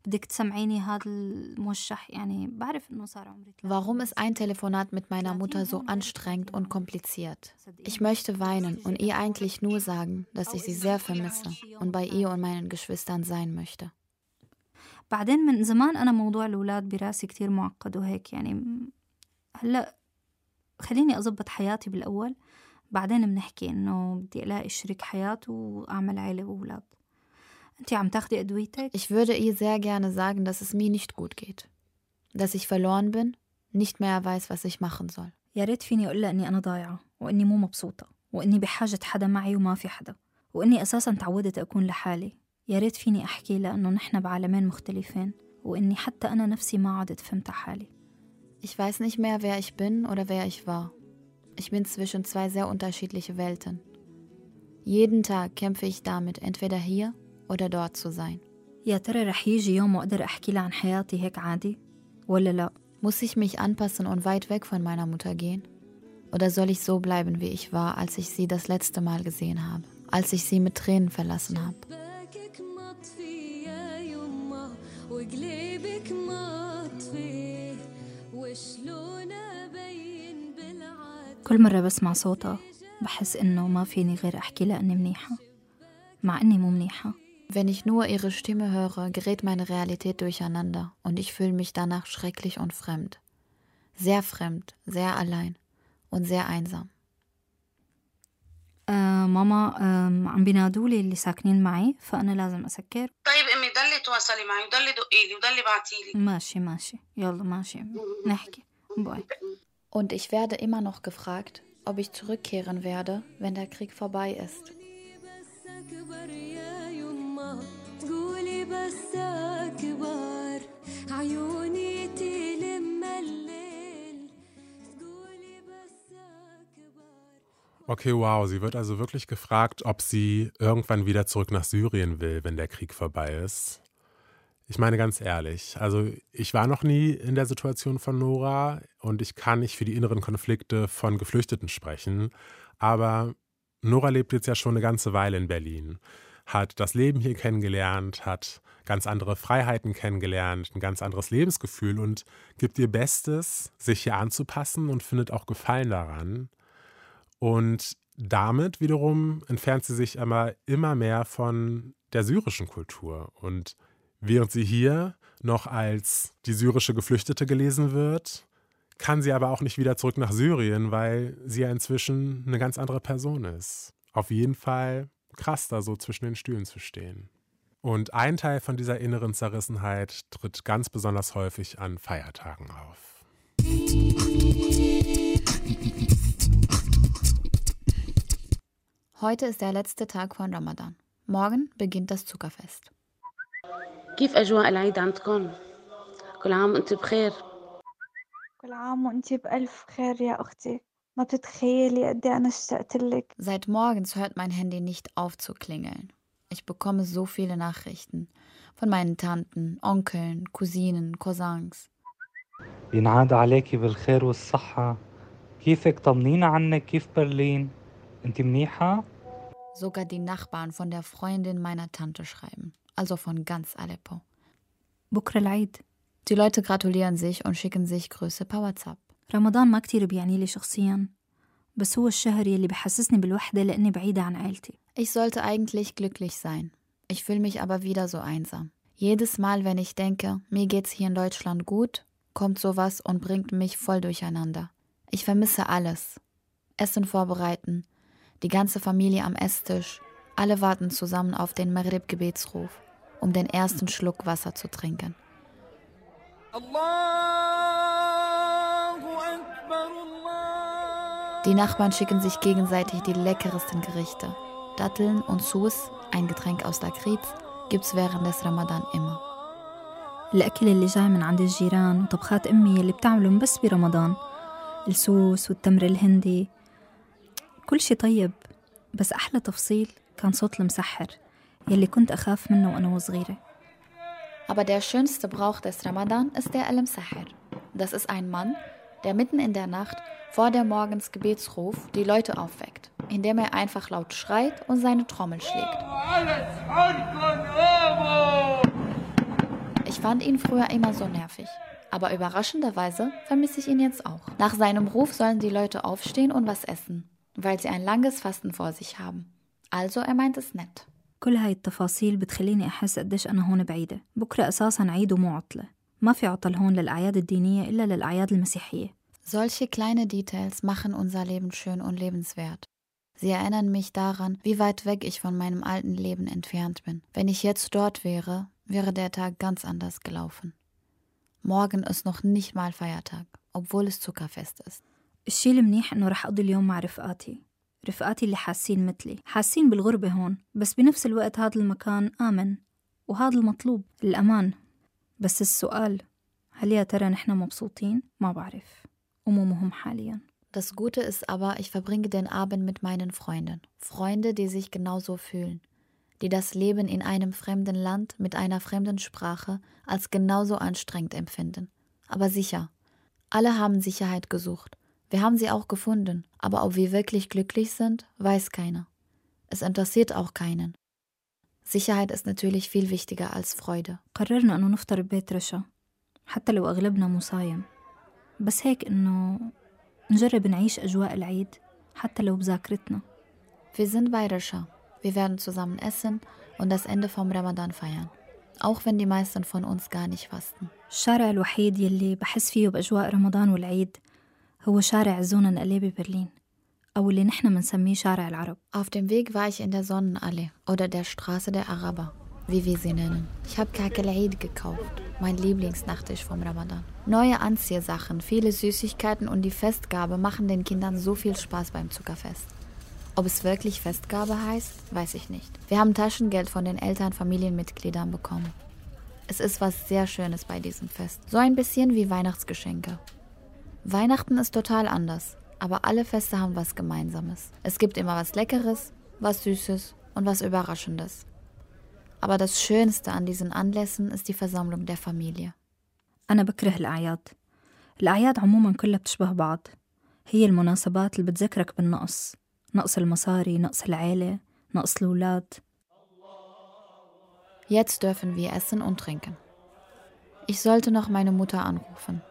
ماما ما كل مرة هيك بدي اتصل بدك تسمعيني هذا الموشح يعني بعرف انه صار عمري 30 Warum ist ein Telefonat mit meiner Mutter so anstrengend und kompliziert? Ich möchte weinen und ihr eigentlich nur sagen, dass ich sie sehr vermisse und bei ihr und meinen Geschwistern sein möchte. بعدين من زمان أنا موضوع الأولاد براسي كتير معقد وهيك يعني م- هلأ خليني أضبط حياتي بالأول بعدين بنحكي إنه بدي ألاقي شريك حياة وأعمل عيلة وأولاد أنتي عم تاخدي أدويتك؟ Ich würde ihr sehr gerne sagen, dass es mir nicht gut geht. Dass ich verloren bin, nicht mehr weiß, was ich machen soll. يا ريت فيني أقول لها إني أنا ضايعة وإني مو مبسوطة وإني بحاجة حدا معي وما في حدا وإني أساسا تعودت أكون لحالي يا ريت فيني أحكي لها إنه نحن بعالمين مختلفين وإني حتى أنا نفسي ما عدت فهمت حالي Ich weiß nicht mehr, wer ich bin oder wer ich war. Ich bin zwischen zwei sehr unterschiedliche Welten. Jeden Tag kämpfe ich damit, entweder hier oder dort zu sein. يا ترى رح يجي يوم وأقدر أحكي لها عن حياتي هيك عادي ولا لا Muss ich mich anpassen und weit weg von meiner Mutter gehen? Oder soll ich so bleiben, wie ich war, als ich sie das letzte Mal gesehen habe? Als ich sie mit Tränen verlassen habe? شباكك مطفي يا يما وقليبك مطفي وشلون ابين بالعاد كل مرة بسمع صوتها بحس إنه ما فيني غير أحكي لها إني منيحة مع إني مو منيحة Wenn ich nur ihre Stimme höre, gerät meine Realität durcheinander und ich fühle mich danach schrecklich und fremd. Sehr fremd, sehr allein und sehr einsam. آه ماما آه عم بينادولي اللي ساكنين معي فأنا لازم أسكر طيب امي ضلي تواصلي معي وضلي دقي لي وضلي بعتي لي ماشي ماشي يلا ماشي نحكي باي Und ich werde immer noch gefragt, ob ich zurückkehren werde, wenn der Krieg vorbei ist. Okay, wow. Sie wird also wirklich gefragt, ob sie irgendwann wieder zurück nach Syrien will, wenn der Krieg vorbei ist. Ich meine ganz ehrlich, also ich war noch nie in der Situation von Nora und ich kann nicht für die inneren Konflikte von Geflüchteten sprechen, aber Nora lebt jetzt ja schon eine ganze Weile in Berlin, hat das Leben hier kennengelernt, hat ganz andere Freiheiten kennengelernt, ein ganz anderes Lebensgefühl und gibt ihr Bestes, sich hier anzupassen und findet auch Gefallen daran. Und damit wiederum entfernt sie sich aber immer mehr von der syrischen Kultur. Und während sie hier noch als die syrische Geflüchtete gelesen wird, kann sie aber auch nicht wieder zurück nach Syrien, weil sie ja inzwischen eine ganz andere Person ist. Auf jeden Fall krass, da so zwischen den Stühlen zu stehen. Und ein Teil von dieser inneren Zerrissenheit tritt ganz besonders häufig an Feiertagen auf. Heute ist der letzte Tag von Ramadan. Morgen beginnt das Zuckerfest. كيف اجواء العيد عندكم كل عام وانت بخير كل عام وانتي بألف خير يا أختي ما بتتخيلي قد إيه أنا اشتقت لك Seit morgens hört mein Handy nicht auf zu klingeln. Ich bekomme so viele Nachrichten von meinen Tanten, Onkeln, Cousinen, Cousins. بينعاد عليكي بالخير والصحة كيفك طمنينا عنك كيف برلين انت منيحة؟ Sogar die Nachbarn von der Freundin meiner Tante schreiben. Also von ganz Aleppo. بكرة العيد Die Leute gratulieren sich und schicken sich Grüße per WhatsApp. رمضان ما كتير بيعني لي شخصيا بس هو الشهر يلي بحسسني بالوحدة لأني بعيدة عن عيلتي Ich sollte eigentlich glücklich sein. Ich fühle mich aber wieder so einsam. Jedes Mal, wenn ich denke, mir geht's hier in Deutschland gut, kommt sowas und bringt mich voll durcheinander. Ich vermisse alles. Essen vorbereiten, die ganze Familie am Esstisch, alle warten zusammen auf den Maghrib-Gebetsruf, um den ersten Schluck Wasser zu trinken. Die Nachbarn schicken sich gegenseitig die leckeresten Gerichte. Datteln und Sus, ein Getränk aus Lakritz, gibt's während des Ramadan immer. الأكل اللي جاي من عند الجيران وطبخات أمي اللي بتعملهم بس برمضان السوس والتمر الهندي كل شي طيب بس أحلى تفصيل كان صوت المسحر يلي كنت أخاف منه وأنا وصغيرة Aber der schönste Brauch des Ramadan ist der Al-Sahir. Das ist ein Mann, der mitten in der Nacht vor der Morgensgebetsruf die Leute aufweckt, indem er einfach laut schreit und seine Trommel schlägt. Ich fand ihn früher immer so nervig. Aber überraschenderweise vermisse ich ihn jetzt auch. Nach seinem Ruf sollen die Leute aufstehen und was essen, weil sie ein langes Fasten vor sich haben. Also er meint es nett. كل هاي التفاصيل بتخليني أحس قديش أنا هون بعيدة بكرة أساسا عيد ومو عطلة ما في عطل هون للأعياد الدينية إلا للأعياد المسيحية Solche kleine Details machen unser Leben schön und lebenswert. Sie erinnern mich daran, wie weit weg ich von meinem alten Leben entfernt bin. Wenn ich jetzt dort wäre, wäre der Tag ganz anders gelaufen. Morgen ist noch nicht mal Feiertag, obwohl es Zuckerfest ist. الشي المنيح إنه رح أقضي اليوم مع رفقاتي رفقاتي اللي حاسين مثلي حاسين بالغربة هون بس بنفس الوقت هذا المكان آمن وهذا المطلوب الأمان بس السؤال هل يا ترى نحن مبسوطين؟ ما بعرف ومو مهم حاليا Das Gute ist aber, ich verbringe den Abend mit meinen Freunden. Freunde, die sich genauso fühlen. Die das Leben in einem fremden Land mit einer fremden Sprache als genauso anstrengend empfinden. Aber sicher. Alle haben Sicherheit gesucht. Wir haben sie auch gefunden. Aber ob wir wirklich glücklich sind, weiß keiner. Es interessiert auch keinen. Sicherheit ist natürlich viel wichtiger als Freude. قررنا إنه نفطر ببيت رشا حتى لو أغلبنا مصايم بس هيك إنه نجرب نعيش أجواء العيد حتى لو بذاكرتنا Wir sind bei Risha. Wir werden zusammen essen und das Ende vom Ramadan feiern. Auch wenn die meisten von uns gar nicht fasten. الشارع الوحيد يلي بحس فيه بأجواء رمضان والعيد هو شارع زونا الألي ببرلين أو اللي نحن منسميه شارع العرب Auf dem Weg war ich in der Sonnenallee oder der Straße der Araber, wie wir sie nennen. Ich habe Kakel Eid gekauft, mein Lieblingsnachtisch vom Ramadan. Neue Anziehsachen, viele Süßigkeiten und die Festgabe machen den Kindern so viel Spaß beim Zuckerfest. Ob es wirklich Festgabe heißt, weiß ich nicht. Wir haben Taschengeld von den Eltern Familienmitgliedern bekommen. Es ist was sehr Schönes bei diesem Fest. So ein bisschen wie Weihnachtsgeschenke. Weihnachten ist total anders, aber alle Feste haben was Gemeinsames. Es gibt immer was Leckeres, was Süßes und was Überraschendes. Aber das Schönste an diesen Anlässen ist die Versammlung der Familie. أنا بكره الأعياد الأعياد عموما كلها بتشبه بعض هي المناسبات اللي بتذكرك بالنقص نقص المصاري نقص العيلة نقص الأولاد Jetzt dürfen wir essen und trinken. Ich sollte noch meine Mutter anrufen.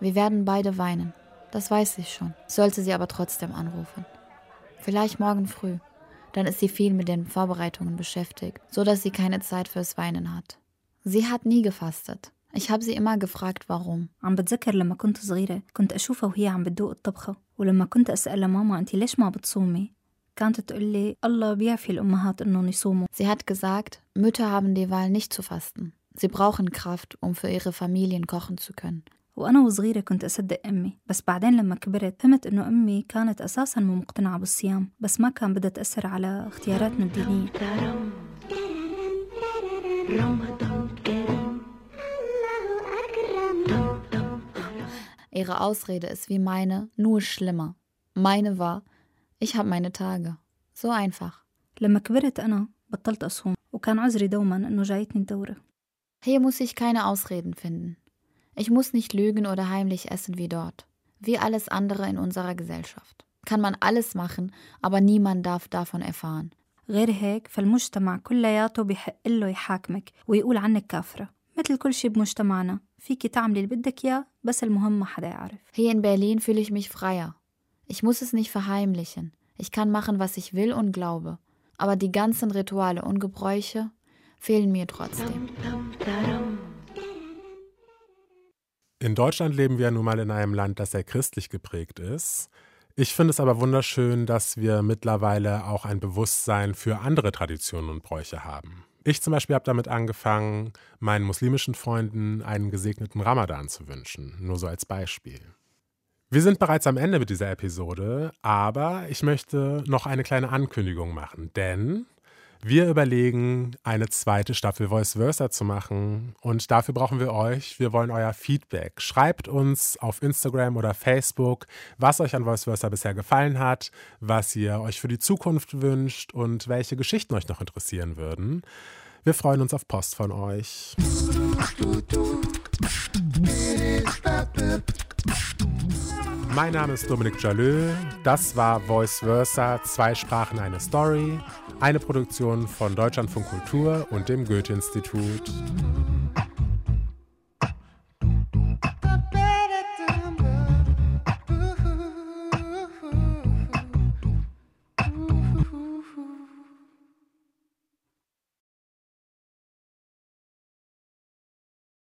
Wir werden beide weinen. Das weiß ich schon. Ich sollte sie aber trotzdem anrufen. Vielleicht morgen früh. Dann ist sie viel mit den Vorbereitungen beschäftigt, so dass sie keine Zeit fürs Weinen hat. Sie hat nie gefastet. Ich habe sie immer gefragt, warum. عم بتذكر لما كنت صغيرة كنت أشوفها وهي عم بتدوق الطبخة ولما كنت أسألها ماما أنت ليش ما بتصومي كانت تقول لي الله بيعفي الأمهات إنهم يصوموا Sie hat gesagt, Mütter haben die Wahl nicht zu fasten. Sie brauchen Kraft, um für ihre Familien kochen zu können. وأنا وصغيرة كنت أصدق أمي بس بعدين لما كبرت فهمت إنه أمي كانت أساسا مو مقتنعة بالصيام بس ما كان بدها تأثر على اختياراتنا الدينية Ihre Ausrede ist wie meine, nur schlimmer. Meine war, ich habe meine Tage. So einfach. لما كبرت أنا بطلت أصوم وكان عذري دوما إنه جايتني الدورة Hier muss ich keine Ausreden finden. Ich muss nicht lügen oder heimlich essen wie dort. Wie alles andere in unserer Gesellschaft. Kann man alles machen, aber niemand darf davon erfahren. غير هيك فالمجتمع كلياته بحق له يحاكمك ويقول عنك كافرة مثل كل شي بمجتمعنا فيكي تعملي اللي بدك إياه بس المهم ما حدا يعرف Hier in Berlin fühle ich mich freier. Ich muss es nicht verheimlichen. Ich kann machen, was ich will und glaube. Aber die ganzen Rituale und Gebräuche fehlen mir trotzdem. In Deutschland leben wir nun mal in einem Land, das sehr christlich geprägt ist. Ich finde es aber wunderschön, dass wir mittlerweile auch ein Bewusstsein für andere Traditionen und Bräuche haben. Ich zum Beispiel habe damit angefangen, meinen muslimischen Freunden einen gesegneten Ramadan zu wünschen, nur so als Beispiel. Wir sind bereits am Ende mit dieser Episode, aber ich möchte noch eine kleine Ankündigung machen, denn wir überlegen, eine zweite Staffel Voice Versa zu machen und dafür brauchen wir euch. Wir wollen euer Feedback. Schreibt uns auf Instagram oder Facebook, was euch an Voice Versa bisher gefallen hat, was ihr euch für die Zukunft wünscht und welche Geschichten euch noch interessieren würden. Wir freuen uns auf Post von euch. Mein Name ist Dominik Jalö. Das war Voice Versa, zwei Sprachen, eine Story. Eine Produktion von Deutschlandfunk Kultur und dem Goethe-Institut.